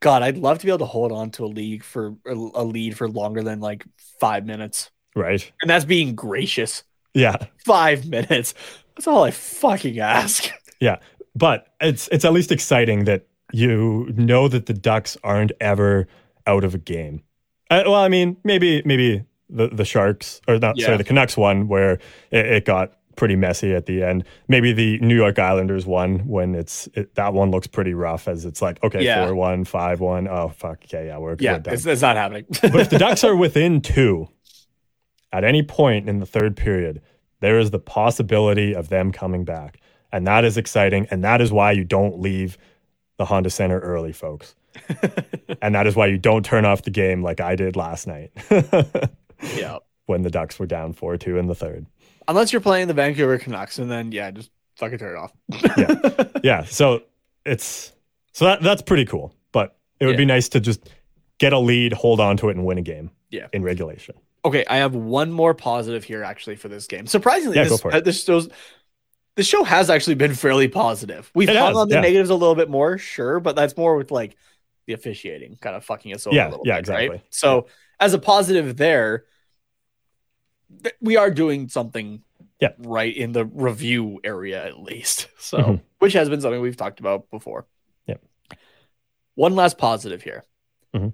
God, I'd love to be able to hold on to a lead for a lead for longer than like five minutes. Right, and that's being gracious. Yeah, five minutes. That's all I fucking ask. Yeah, but it's it's at least exciting that you know that the Ducks aren't ever out of a game. Uh, well, I mean, maybe maybe the the Sharks or not, yeah. sorry, the Canucks one where it, it, got pretty messy at the end. Maybe the New York Islanders one when it's it, that one looks pretty rough as it's like okay yeah. four one five one oh fuck okay yeah we're yeah we're it's, it's, not happening. but if the Ducks are within two at any point in the third period, there is the possibility of them coming back, and that is exciting, and that is why you don't leave the Honda Center early, folks. and that is why you don't turn off the game like I did last night. yeah. When the Ducks were down 4 2 in the third. Unless you're playing the Vancouver Canucks, and then, yeah, just fucking turn it off. yeah. Yeah. So it's, so that, that's pretty cool. But it would yeah. be nice to just get a lead, hold on to it, and win a game yeah. in regulation. Okay, I have one more positive here actually for this game. Surprisingly, yeah, this, uh, this shows the show has actually been fairly positive. We've hung on the yeah. negatives a little bit more, sure, but that's more with like the officiating kind of fucking us over yeah, a little yeah, bit, exactly. right? So as a positive there, we are doing something yeah. right in the review area at least. So mm-hmm. which has been something we've talked about before. Yeah. One last positive here. Mm-hmm.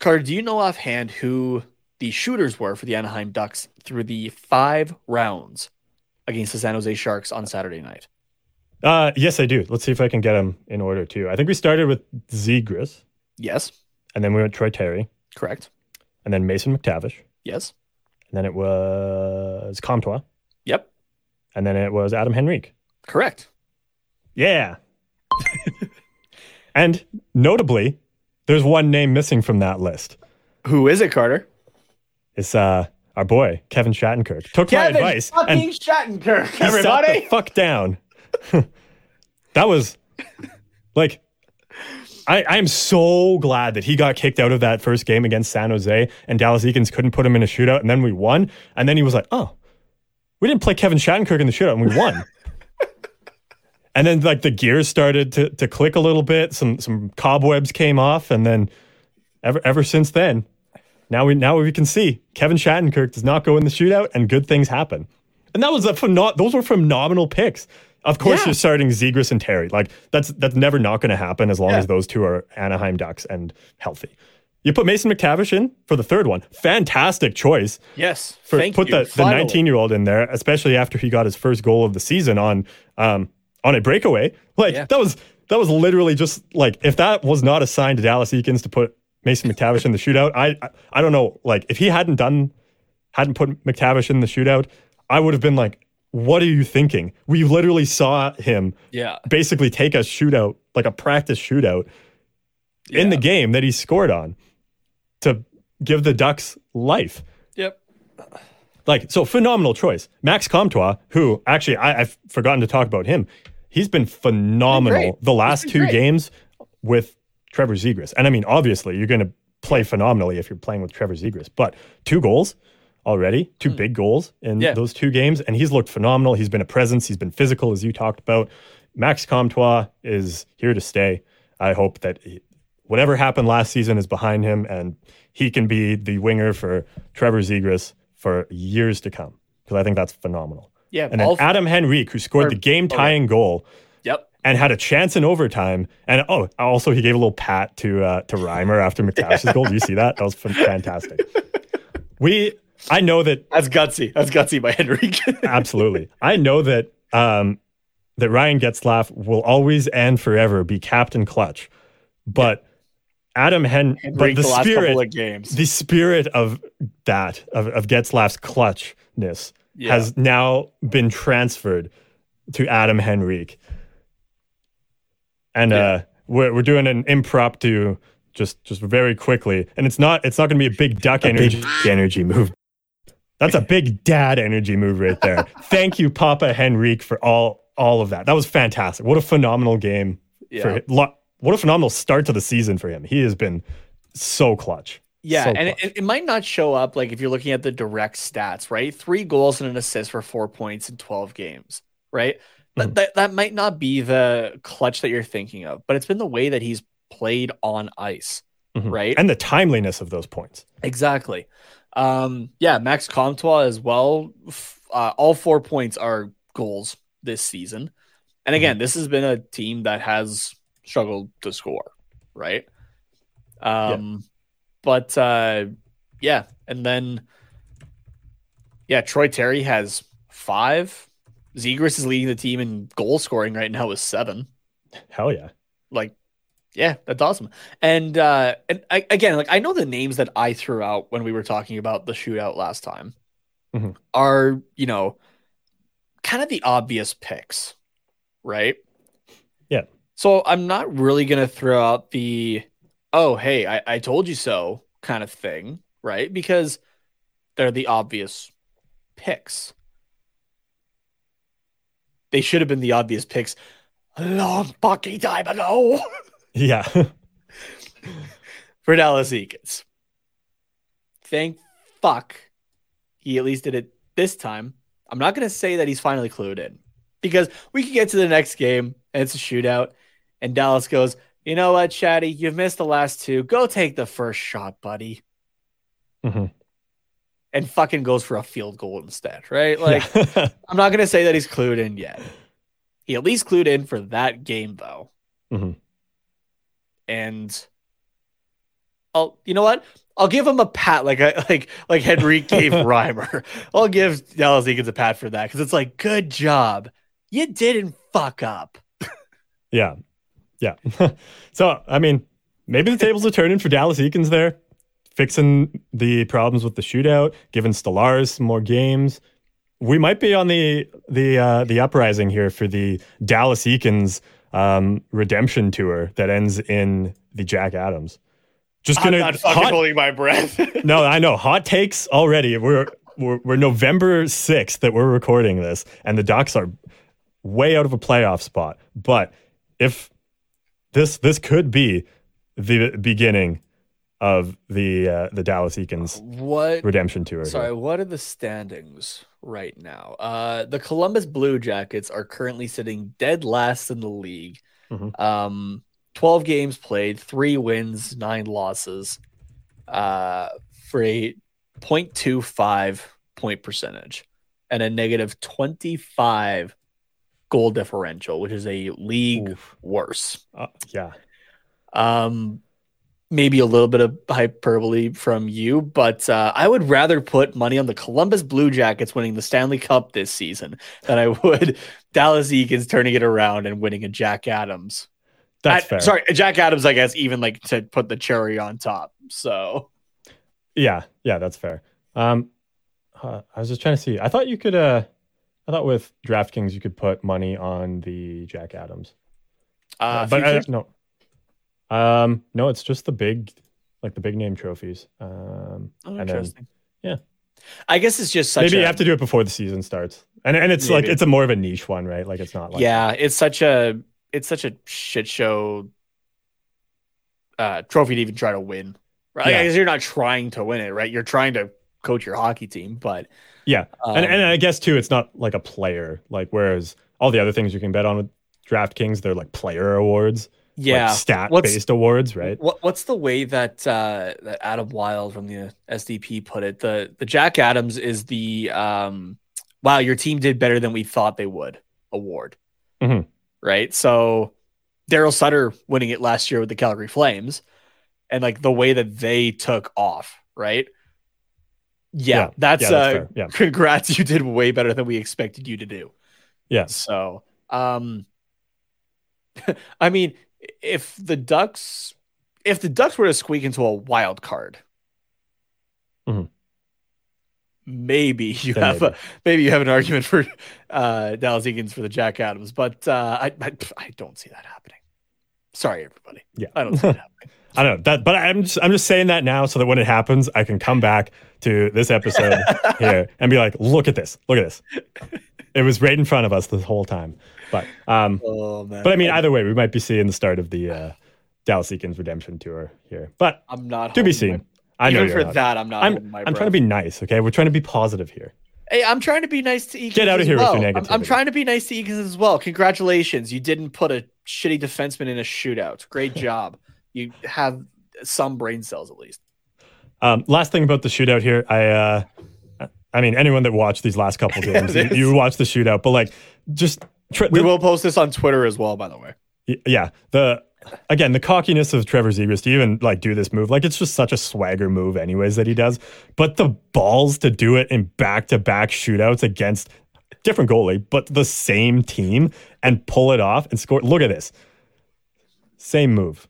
Carter, do you know offhand who the shooters were for the Anaheim Ducks through the five rounds against the San Jose Sharks on Saturday night? Uh, yes, I do. Let's see if I can get them in order too. I think we started with Zegras. Yes. And then we went Troy Terry. Correct. And then Mason McTavish. Yes. And then it was Comtois. Yep. And then it was Adam Henrique. Correct. Yeah. and notably, there's one name missing from that list. Who is it, Carter? It's uh our boy Kevin Shattenkirk took Kevin my advice fucking and Shattenkirk, everybody. Sat the fuck down. that was like I, I am so glad that he got kicked out of that first game against San Jose and Dallas Eakins couldn't put him in a shootout and then we won. And then he was like, oh, we didn't play Kevin Shattenkirk in the shootout and we won. and then like the gears started to, to click a little bit. Some some cobwebs came off and then ever ever since then, now we now we can see Kevin Shattenkirk does not go in the shootout, and good things happen. And that was a phenom- those were phenomenal picks. Of course, yeah. you're starting Zegras and Terry. Like that's that's never not going to happen as long yeah. as those two are Anaheim Ducks and healthy. You put Mason McTavish in for the third one. Fantastic choice. Yes. For, Thank put you. the, the 19 year old in there, especially after he got his first goal of the season on um, on a breakaway. Like yeah. that was that was literally just like if that was not a sign to Dallas Eakins to put Mason McTavish in the shootout. I, I I don't know. Like if he hadn't done hadn't put McTavish in the shootout, I would have been like, what are you thinking? We literally saw him yeah. basically take a shootout, like a practice shootout yeah. in the game that he scored on to give the Ducks life. Yep. Like, so phenomenal choice. Max Comtois, who actually I, have forgotten to talk about him. He's been phenomenal the last two great. games with Trevor Zegras. And I mean, obviously, you're going to play phenomenally if you're playing with Trevor Zegras, but two goals already, two mm. big goals in yeah. those two games, and he's looked phenomenal. He's been a presence, he's been physical, as you talked about. Max Comtois is here to stay. I hope that he, whatever happened last season is behind him, and he can be the winger for Trevor Zegras for years to come, because I think that's phenomenal. Yeah, and then Adam Henrique, who scored or, the game tying okay. goal. Yep and had a chance in overtime. And oh, also he gave a little pat to uh, to Reimer after McTavish's yeah. goal. Do you see that? That was fantastic. We, I know that that's gutsy. That's gutsy by Henrique. absolutely, I know that um, that Ryan Getzlaf will always and forever be Captain Clutch, but. Adam Hen, but the, the spirit, of games. the spirit of that of, of Getzlaf's clutchness yeah. has now been transferred to Adam Henrique, and yeah. uh, we're we're doing an impromptu, just just very quickly, and it's not it's not going to be a big duck a energy big energy move. That's a big dad energy move right there. Thank you, Papa Henrique, for all all of that. That was fantastic. What a phenomenal game yeah. for him what a phenomenal start to the season for him. He has been so clutch. Yeah, so and it, it, might not show up like if you're looking at the direct stats, right? Three goals and an assist for four points in 12 games, right? Mm-hmm. That, that might not be the clutch that you're thinking of, but it's been the way that he's played on ice, mm-hmm. right? And the timeliness of those points. Exactly. Um, yeah, Max Comtois as well. Uh, all four points are goals this season. And again, mm-hmm. this has been a team that has struggled to score, right? Um, yeah. but uh, yeah, and then yeah, Troy Terry has five. Zegras is leading the team in goal scoring right now with seven. Hell yeah! Like, yeah, that's awesome. And uh, and I, again, like I know the names that I threw out when we were talking about the shootout last time mm-hmm. are you know kind of the obvious picks, right? Yeah. So I'm not really going to throw out the, oh, hey, I, I told you so kind of thing, right? Because they're the obvious picks. They should have been the obvious picks a long fucking time ago. Yeah. For Dallas Eakins. Thank fuck he at least did it this time. I'm not going to say that he's finally clued in because we could get to the next game and it's a shootout and Dallas goes, you know what, Chatty, you've missed the last two. Go take the first shot, buddy. Mm-hmm. And fucking goes for a field goal instead, right? Like, yeah. I'm not going to say that he's clued in yet. He at least clued in for that game, though. Mm-hmm. And I'll, you know what? I'll give him a pat, like a, like like Henry gave Reimer. I'll give Dallas Eakins a pat for that because it's like, good job, you didn't fuck up. yeah, yeah. so, I mean, maybe the tables are turning for Dallas Eakins there, fixing the problems with the shootout, giving Stolarz some more games. We might be on the the uh, the uprising here for the Dallas Eakins um, redemption tour that ends in the Jack Adams. Just gonna I'm not fucking hot, holding my breath. no, I know hot takes already. We're, we're we're November sixth that we're recording this, and the Ducks are way out of a playoff spot. But if this this could be the beginning of the uh, the Dallas Eakins what redemption tour. Sorry, here. what are the standings right now? Uh, the Columbus Blue Jackets are currently sitting dead last in the league. Mm-hmm. Um, twelve games played, three wins, nine losses, uh, for a 0.25 point percentage and a negative 25 goal differential, which is a league Oof. worse. Uh, yeah. Um, maybe a little bit of hyperbole from you, but uh, I would rather put money on the Columbus Blue Jackets winning the Stanley Cup this season than I would Dallas Eakins turning it around and winning a Jack Adams. That's I, fair. Sorry, Jack Adams, I guess, even like to put the cherry on top. So, yeah, yeah, that's fair. Um, uh, I was just trying to see. I thought you could. Uh, I thought with DraftKings you could put money on the Jack Adams. Uh, but I, no, um, no, it's just the big, like the big name trophies. Um, oh, interesting. Then, yeah, I guess it's just maybe a, you have to do it before the season starts, and and it's maybe. like it's a more of a niche one, right? Like it's not like yeah, it's such a it's such a shit show uh, trophy to even try to win, right? Yeah. you're not trying to win it, right? You're trying to coach your hockey team, but yeah, um, and and I guess too, it's not like a player. Like whereas all the other things you can bet on with DraftKings, they're like player awards. Yeah, like stat based awards, right? What What's the way that uh, that Adam Wild from the SDP put it? The the Jack Adams is the um, wow, your team did better than we thought they would award, mm-hmm. right? So Daryl Sutter winning it last year with the Calgary Flames, and like the way that they took off, right? Yeah, yeah that's, yeah, that's uh, yeah. congrats. You did way better than we expected you to do. Yeah. So, um, I mean, if the Ducks, if the Ducks were to squeak into a wild card, mm-hmm. maybe you then have maybe. a maybe you have an argument for uh, Dallas Eakins for the Jack Adams, but uh, I, I, I don't see that happening. Sorry, everybody. Yeah, I don't see it happening. I don't know that, but I'm just I'm just saying that now so that when it happens, I can come back to this episode here and be like, look at this, look at this. It was right in front of us the whole time. But um, oh, but I mean, either way, we might be seeing the start of the uh, Dallas Eakins redemption tour here. But I'm not to be seen. My, I know for not. that. I'm not. I'm, I'm trying to be nice. Okay, we're trying to be positive here. Hey, I'm trying to be nice to Eakins. Get out of here well. with your negativity. I'm, I'm, trying to be nice to Eakins as well. Congratulations, you didn't put a shitty defenseman in a shootout. Great job. you have some brain cells at least. Um, last thing about the shootout here, I, uh, I mean, anyone that watched these last couple games, you, you watched the shootout, but like, just tre- we the, will post this on Twitter as well, by the way. Yeah, the again the cockiness of Trevor Zegras to even like do this move, like it's just such a swagger move, anyways, that he does. But the balls to do it in back to back shootouts against different goalie, but the same team and pull it off and score. Look at this, same move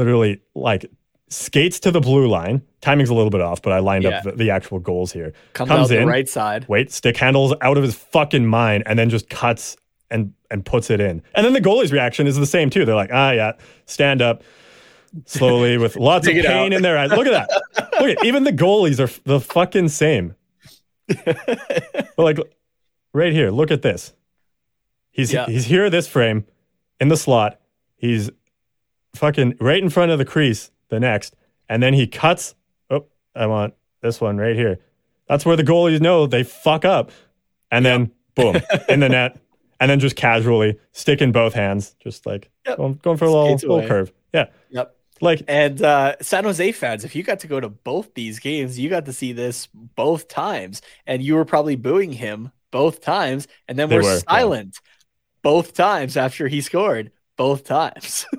literally like skates to the blue line. Timing's a little bit off, but I lined yeah. up the, the, actual goals here. Comes, Comes in, right side. Wait, stick handles out of his fucking mind, and then just cuts and and puts it in. And then the goalie's reaction is the same too. They're like, ah, yeah, stand up slowly with lots of pain in their eyes. Look at that. Look at even the goalies are the fucking same. but like right here, look at this. He's yeah. he's here this frame in the slot. He's fucking right in front of the crease, the next, and then he cuts. Oh, I want this one right here. That's where the goalies know they fuck up. And yep. then boom, in the net. And then just casually stick in both hands, just like yep. going, going, for a little, little curve. Yeah. Yep. Like and uh, San Jose fans, if you got to go to both these games, you got to see this both times, and you were probably booing him both times, and then we're were, silent yeah. both times after he scored both times.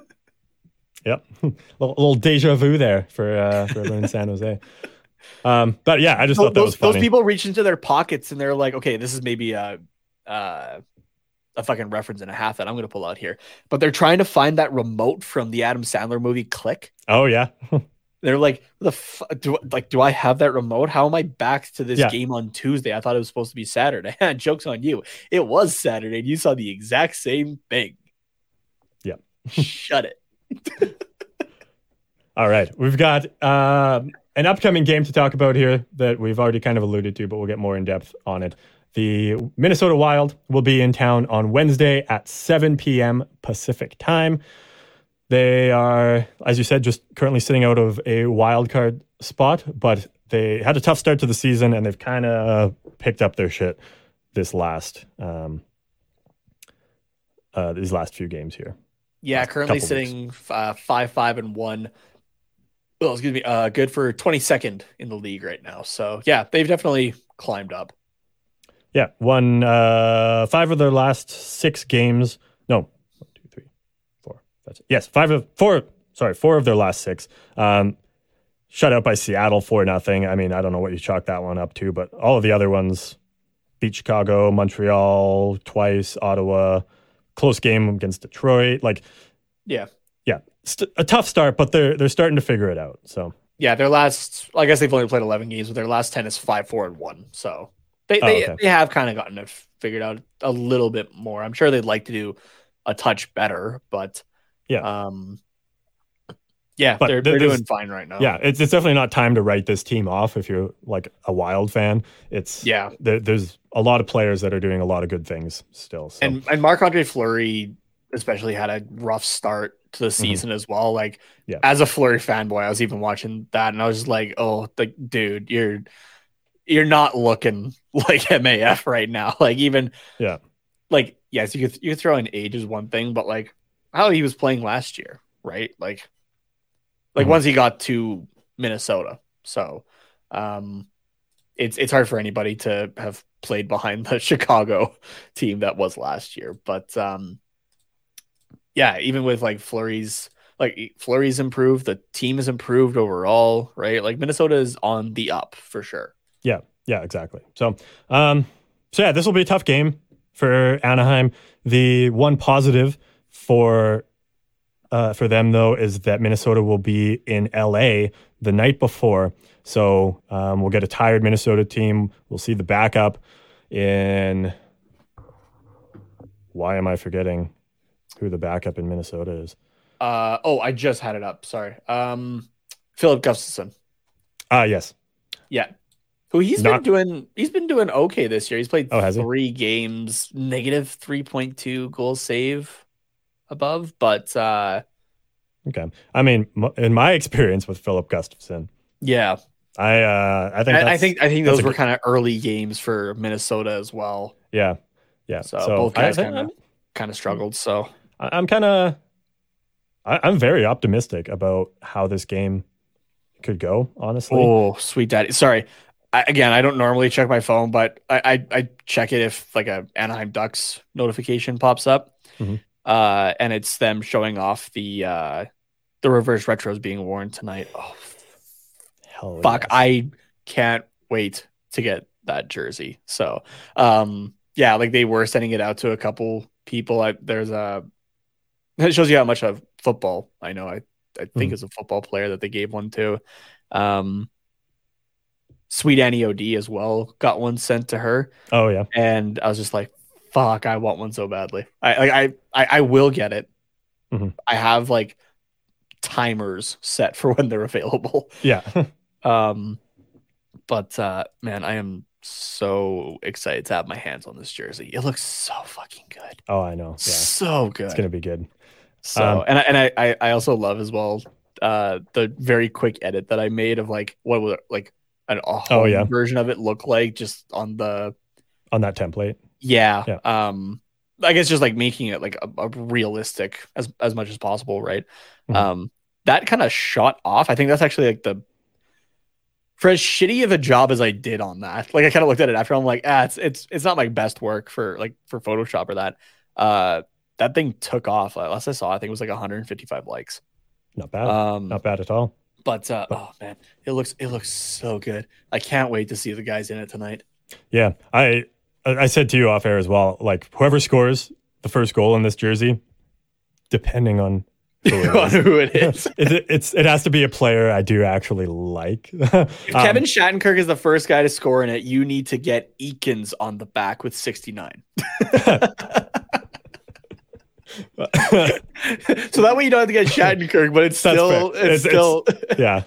Yep, a little, little, deja vu there for uh, for everyone in San Jose. Um, but yeah, I just thought those, that was funny. Those people reach into their pockets and they're like, okay, this is maybe a uh, a fucking reference and a half that I'm going to pull out here. But they're trying to find that remote from the Adam Sandler movie Click. Oh yeah. they're like, the f- do like do I have that remote? How am I back to this yeah. game on Tuesday? I thought it was supposed to be Saturday. Jokes on you. It was Saturday. And you saw the exact same thing. Yeah. Shut it. All right. We've got uh, an upcoming game to talk about here that we've already kind of alluded to, but we'll get more in depth on it. The Minnesota Wild will be in town on Wednesday at 7 p.m. Pacific time. They are, as you said, just currently sitting out of a wild card spot, but they had a tough start to the season and they've kind of picked up their shit this last um, uh, these last few games here. Yeah, currently sitting uh, five, five, and one. Oh, excuse me. Uh, good for twenty second in the league right now. So yeah, they've definitely climbed up. Yeah, won uh, five of their last six games. No, one, two, three, four. That's yes, five of four. Sorry, four of their last six. Um, shut out by Seattle for nothing. I mean, I don't know what you chalk that one up to, but all of the other ones beat Chicago, Montreal twice, Ottawa close game against Detroit. Like, yeah, yeah, st- a tough start, but they're they're starting to figure it out. So yeah, their last, I guess they've only played eleven games, but their last ten is five, four, and one. So they oh, they, okay. they have kind of gotten it figured out a little bit more. I'm sure they'd like to do a touch better, but yeah, um, yeah, but they're, they're doing fine right now. Yeah, it's it's definitely not time to write this team off if you're like a Wild fan. It's yeah, there, there's a lot of players that are doing a lot of good things still. So. And and Marc Andre Fleury especially had a rough start to the mm-hmm. season mm-hmm. as well. Like yeah. as a Fleury fanboy, I was even watching that and I was just like, oh, like dude, you're you're not looking like MAF right now. Like even yeah, like yes, you could you could throw in age is one thing, but like how he was playing last year, right? Like like mm-hmm. once he got to Minnesota. So um it's it's hard for anybody to have played behind the Chicago team that was last year. But um yeah, even with like Fleury's like Fleury's improved, the team has improved overall, right? Like Minnesota is on the up for sure. Yeah, yeah, exactly. So um so yeah, this will be a tough game for Anaheim. The one positive for uh, for them though is that Minnesota will be in LA the night before, so um, we'll get a tired Minnesota team. We'll see the backup in. Why am I forgetting who the backup in Minnesota is? Uh, oh, I just had it up. Sorry. Um, Filip Gustavsson. Ah, yes. Yeah. Who he's Not... been doing he's been doing okay this year. He's played oh, three he? games, negative 3.2 goal save above, but uh Okay. I mean, in my experience with Filip Gustavsson, yeah. I uh I think I, I think I think those were kind of early games for Minnesota as well. Yeah. Yeah. So, so both guys kind of kind of struggled, so I'm kind of I'm very optimistic about how this game could go, honestly. Oh, sweet daddy. Sorry. I, again, I don't normally check my phone, but I, I, I check it if like a Anaheim Ducks notification pops up, mm-hmm. uh, and it's them showing off the uh, the reverse retros being worn tonight. Oh, Hell fuck! Yes. I can't wait to get that jersey. So, um, yeah, like they were sending it out to a couple people. I, there's a it shows you how much of football I know. I I think mm-hmm. is a football player that they gave one to. Um, Sweet Annie OD as well got one sent to her. Oh yeah, and I was just like, "Fuck, I want one so badly." I like I I, I will get it. Mm-hmm. I have like timers set for when they're available. Yeah. um, but uh, man, I am so excited to have my hands on this jersey. It looks so fucking good. Oh, I know. Yeah. So good. It's gonna be good. So um, and I, and I I also love as well uh the very quick edit that I made of like what would like an oh yeah version of it look like just on the on that template. Yeah. yeah. Um I guess just like making it like a, a realistic as as much as possible, right? Mm-hmm. Um that kind of shot off. I think that's actually like the for as shitty of a job as I did on that. Like I kind of looked at it after I'm like, ah, it's it's it's not my best work for like for Photoshop or that. Uh that thing took off. Last I saw, I think it was like 155 likes. Not bad. Um, Not bad at all. But, uh, oh man, it looks it looks so good. I can't wait to see the guys in it tonight. Yeah, I I said to you off air as well. Like whoever scores the first goal in this jersey, depending on who it is, who it, is. it, it's it has to be a player I do actually like. if Kevin um, Shattenkirk is the first guy to score in it, you need to get Eakins on the back with 69. So that way you don't have to get Shattenkirk, but it's still it's, it's, still it's, yeah.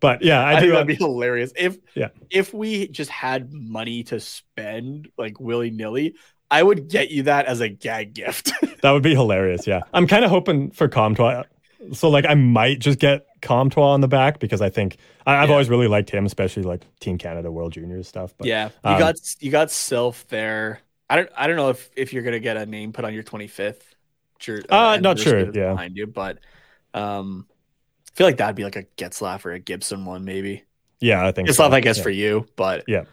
But yeah, I, I think that'd be hilarious if yeah if we just had money to spend like willy nilly. I would get you that as a gag gift. that would be hilarious. Yeah, I'm kind of hoping for Comtois. So like, I might just get Comtois on the back because I think I, have yeah. always really liked him, especially like Team Canada World Juniors stuff. But, yeah, you um, got you got Sylph there. I don't I don't know if if you're gonna get a name put on your 25th sure. Uh, uh not sure. Yeah, behind you, but um, I feel like that'd be like a Getzlaf or a Gibson one, maybe. Yeah, I think Getzlaf, so. I guess, yeah. for you, but yeah,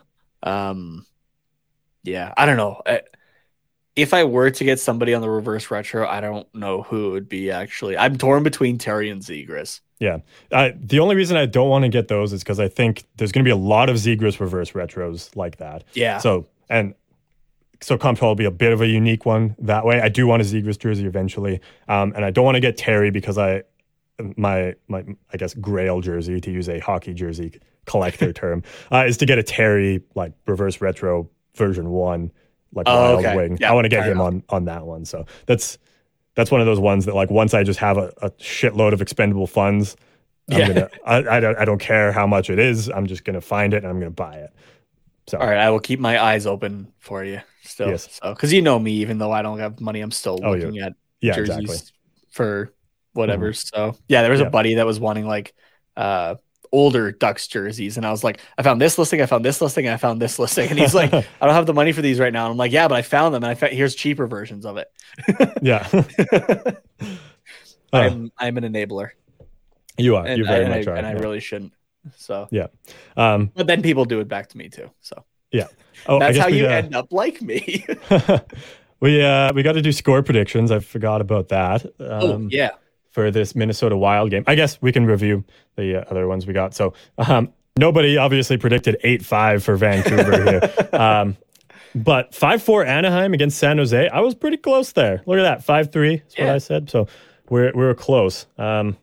um, yeah, I don't know. I, if I were to get somebody on the reverse retro, I don't know who it would be. Actually, I'm torn between Terry and Zegras. Yeah, I, the only reason I don't want to get those is because I think there's going to be a lot of Zegras reverse retros like that. Yeah. So and so Comtois will be a bit of a unique one that way. I do want a Zegras jersey eventually, um, and I don't want to get Terry because I my my I guess Grail jersey to use a hockey jersey collector term uh, is to get a Terry like reverse retro version one like oh, Wild okay. Wing. Yeah, I want to get him enough. on on that one. So that's that's one of those ones that like once I just have a, a shitload of expendable funds. I'm yeah. gonna I, I don't I don't care how much it is. I'm just gonna find it and I'm gonna buy it. So all right, I will keep my eyes open for you still. Yes. So because you know me, even though I don't have money, I'm still oh, looking at yeah, jerseys exactly. for whatever. Mm-hmm. So yeah, there was yeah. a buddy that was wanting like uh older Ducks jerseys, and I was like, I found this listing, I found this listing, I found this listing, and he's like, I don't have the money for these right now. And I'm like, yeah, but I found them, and I found here's cheaper versions of it. yeah. I'm I'm an enabler. You are. And you very I, much I, are. And I really shouldn't. So yeah. Um, but then people do it back to me too. So yeah. Oh, that's how you uh, end up like me. we uh we got to do score predictions. I forgot about that. Oh, um, oh yeah. For this Minnesota Wild game, I guess we can review the uh, other ones we got. So um, nobody obviously predicted eight five for Vancouver here. Um, but 5 4 Anaheim against San Jose, I was pretty close there. Look at that. 5 3 is yeah. what I said. So we're we're close um,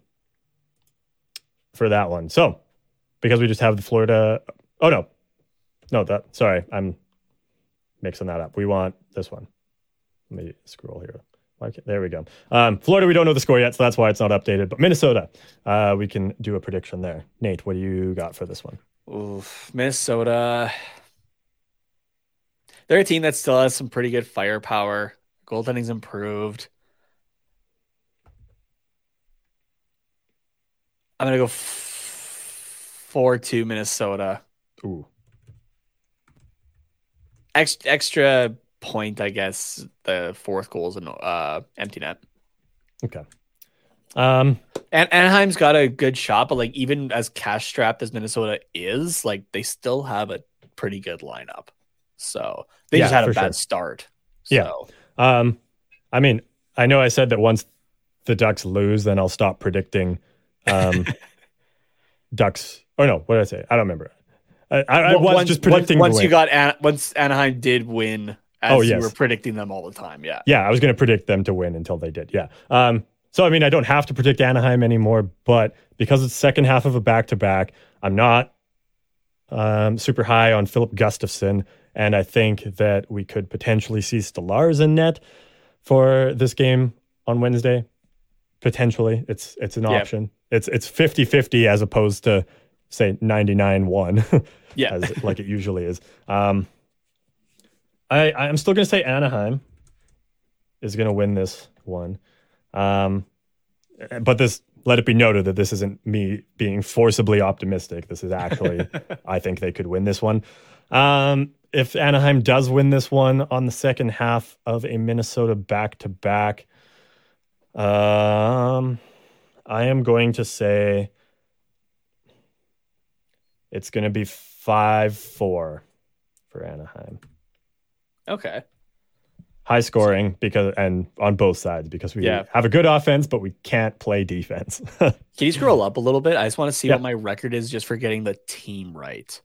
for that one. So because we just have the Florida. Oh no, no that sorry, I'm mixing that up. We want this one. Let me scroll here. Okay, there we go. Um, Florida, we don't know the score yet, so that's why it's not updated. But Minnesota, uh, we can do a prediction there. Nate, what do you got for this one? Oof, Minnesota. They're a team that still has some pretty good firepower. Goaltending's improved. I'm gonna go four two Minnesota. Ooh. Extra, extra point, I guess. The fourth goal is an uh, empty net. Okay. Um, and Anaheim's got a good shot, but like even as cash strapped as Minnesota is, like they still have a pretty good lineup. So they yeah, just had a bad sure. start. So. Yeah. Um, I mean, I know I said that once the Ducks lose, then I'll stop predicting um, Ducks. Oh no, what did I say? I don't remember. I, I, I was once, just predicting. Once, you got An- once Anaheim did win, as oh, yes. you were predicting them all the time. Yeah. Yeah, I was going to predict them to win until they did. Yeah. Um, so I mean, I don't have to predict Anaheim anymore, but because it's second half of a back to back, I'm not um, super high on Filip Gustavsson, and I think that we could potentially see Stolarz in net for this game on Wednesday. Potentially, it's it's an option. It's it's 50-50 as opposed to say 99-1 yeah. as, like it usually is. Um i i'm still going to say anaheim is going to win this one. Um but this let it be noted that this isn't me being forcibly optimistic. This is actually i think they could win this one. Um if anaheim does win this one on the second half of a minnesota back to back um i am going to say it's going to be 5 4 for Anaheim. Okay. High scoring because and on both sides because we yeah. have a good offense but we can't play defense. Can you scroll up a little bit? I just want to see yeah. what my record is just for getting the team right.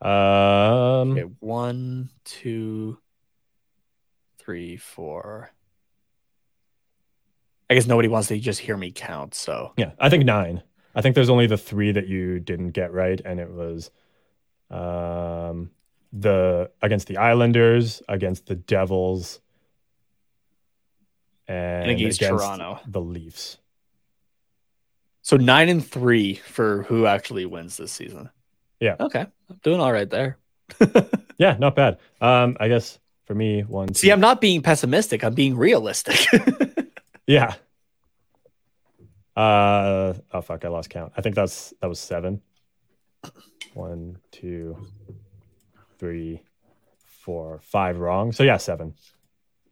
Um okay, one, two, three, four. I guess nobody wants to just hear me count, so yeah, I think nine. I think there's only the three that you didn't get right, and it was um, the against the Islanders, against the Devils, and, and against, against, Toronto, the Leafs. So nine and three for who actually wins this season. Yeah. Okay, I'm doing all right there. yeah, not bad. Um, I guess for me, one. See, i I'm not being pessimistic. I'm being realistic. yeah. Uh oh fuck, I lost count. I think that's that was seven. One, two, three, four, five wrong. So yeah, seven.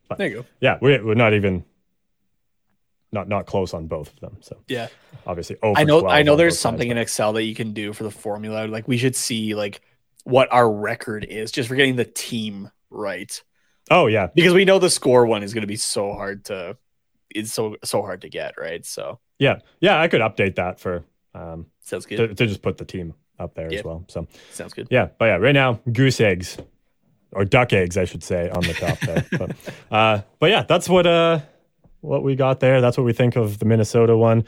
But, there you go. Yeah, we, we're not even not not close on both of them. So yeah, obviously. I know I know there's something sides, in Excel that you can do for the formula. Like we should see like what our record is just for getting the team right. Oh yeah, because we know the score one is going to be so hard to it's so so hard to get right. So yeah, yeah, I could update that for um, sounds good to, to just put the team up there yep. as well. So sounds good. Yeah, but yeah, right now goose eggs or duck eggs, I should say, on the top there. but, uh, but yeah, that's what uh what we got there. That's what we think of the Minnesota one,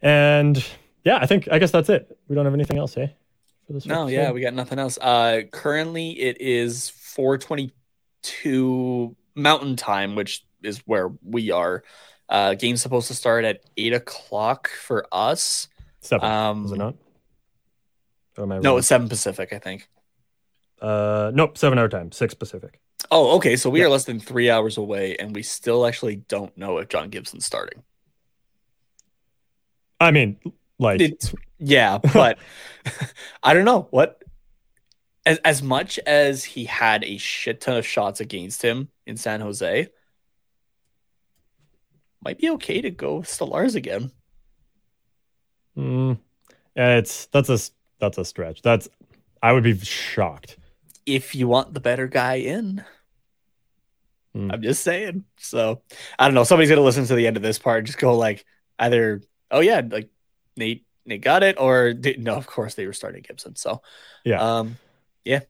and yeah, I think I guess that's it. We don't have anything else, eh? For this no, yeah, we got nothing else. Uh, currently it is 4:22 Mountain Time, which is where we are. Uh, game's supposed to start at eight o'clock for us. Seven. Um, is it not? no, it's seven Pacific, I think. Uh, nope, seven hour time, six Pacific. Oh, okay. So we yeah. are less than three hours away, and we still actually don't know if John Gibson's starting. I mean, like, it's, yeah, but I don't know what. As as much as he had a shit ton of shots against him in San Jose, might be okay to go Stolarz again. Mm, it's that's a that's a stretch. That's I would be shocked if you want the better guy in. Mm. I'm just saying. So I don't know. Somebody's gonna listen to the end of this part. And just go like either oh yeah, like Nate Nate got it, or no, of course they were starting Gibson. So yeah, um, yeah,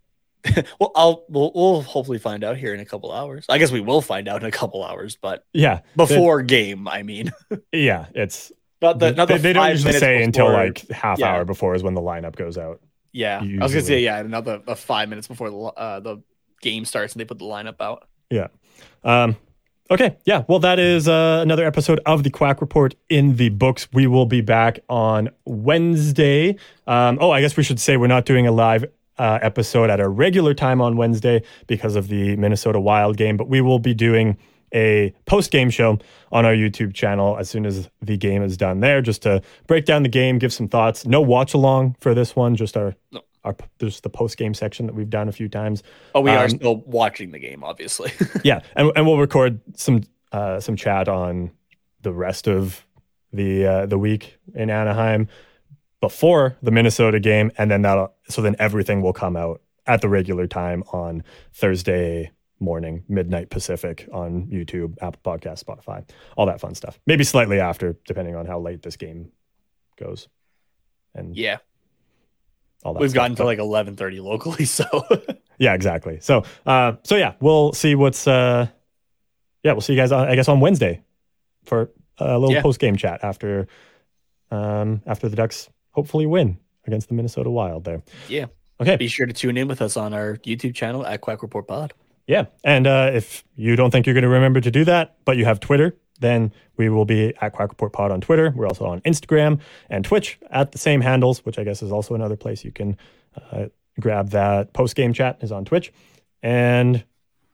well, I'll we'll, we'll hopefully find out here in a couple hours. I guess we will find out in a couple hours, but yeah, before game, I mean. yeah, it's not the, not they, the they don't usually say before, until like half yeah. hour before is when the lineup goes out. Yeah, usually. I was gonna say yeah, another uh, five minutes before the uh, the game starts and they put the lineup out. Yeah. Um, okay. Yeah. Well, that is uh, another episode of the Quack Report in the books. We will be back on Wednesday. Um, oh, I guess we should say we're not doing a live uh, episode at a regular time on Wednesday because of the Minnesota Wild game, but we will be doing a post game show on our YouTube channel as soon as the game is done there, just to break down the game, give some thoughts. No watch along for this one, just our. No. Our, there's the post game section that we've done a few times. Oh, we um, are still watching the game, obviously. yeah, and, and we'll record some uh, some chat on the rest of the uh, the week in Anaheim before the Minnesota game, and then that'll so then everything will come out at the regular time on Thursday morning, midnight Pacific on YouTube, Apple Podcast, Spotify, all that fun stuff. Maybe slightly after, depending on how late this game goes. And yeah, all that we've stuff. gotten to like eleven thirty locally, so yeah, exactly. So, uh, so yeah, we'll see what's uh, yeah, we'll see you guys. On, I guess on Wednesday for a little yeah. post game chat after um after the Ducks hopefully win against the Minnesota Wild there. Yeah. Okay. Be sure to tune in with us on our YouTube channel at Quack Report Pod. Yeah. And uh, if you don't think you're going to remember to do that, but you have Twitter, then we will be at Quack Report Pod on Twitter. We're also on Instagram and Twitch at the same handles, which I guess is also another place you can uh, grab that post game chat is on Twitch. And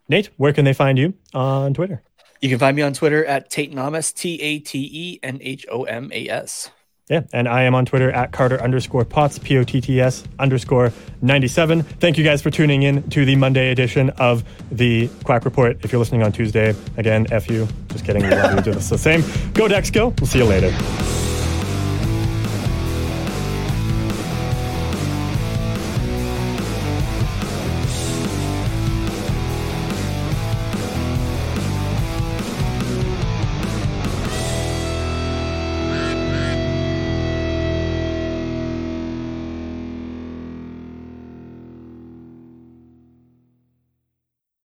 Nate, where can they find you on Twitter? You can find me on Twitter at Tate Nomas, T A T E N H O M A S. Yeah, and I am on Twitter at Carter underscore Potts, P O T T S underscore 97. Thank you guys for tuning in to the Monday edition of the Quack Report. If you're listening on Tuesday, again, F you. Just kidding. We love you. Do this the same. Go Dex, go. We'll see you later.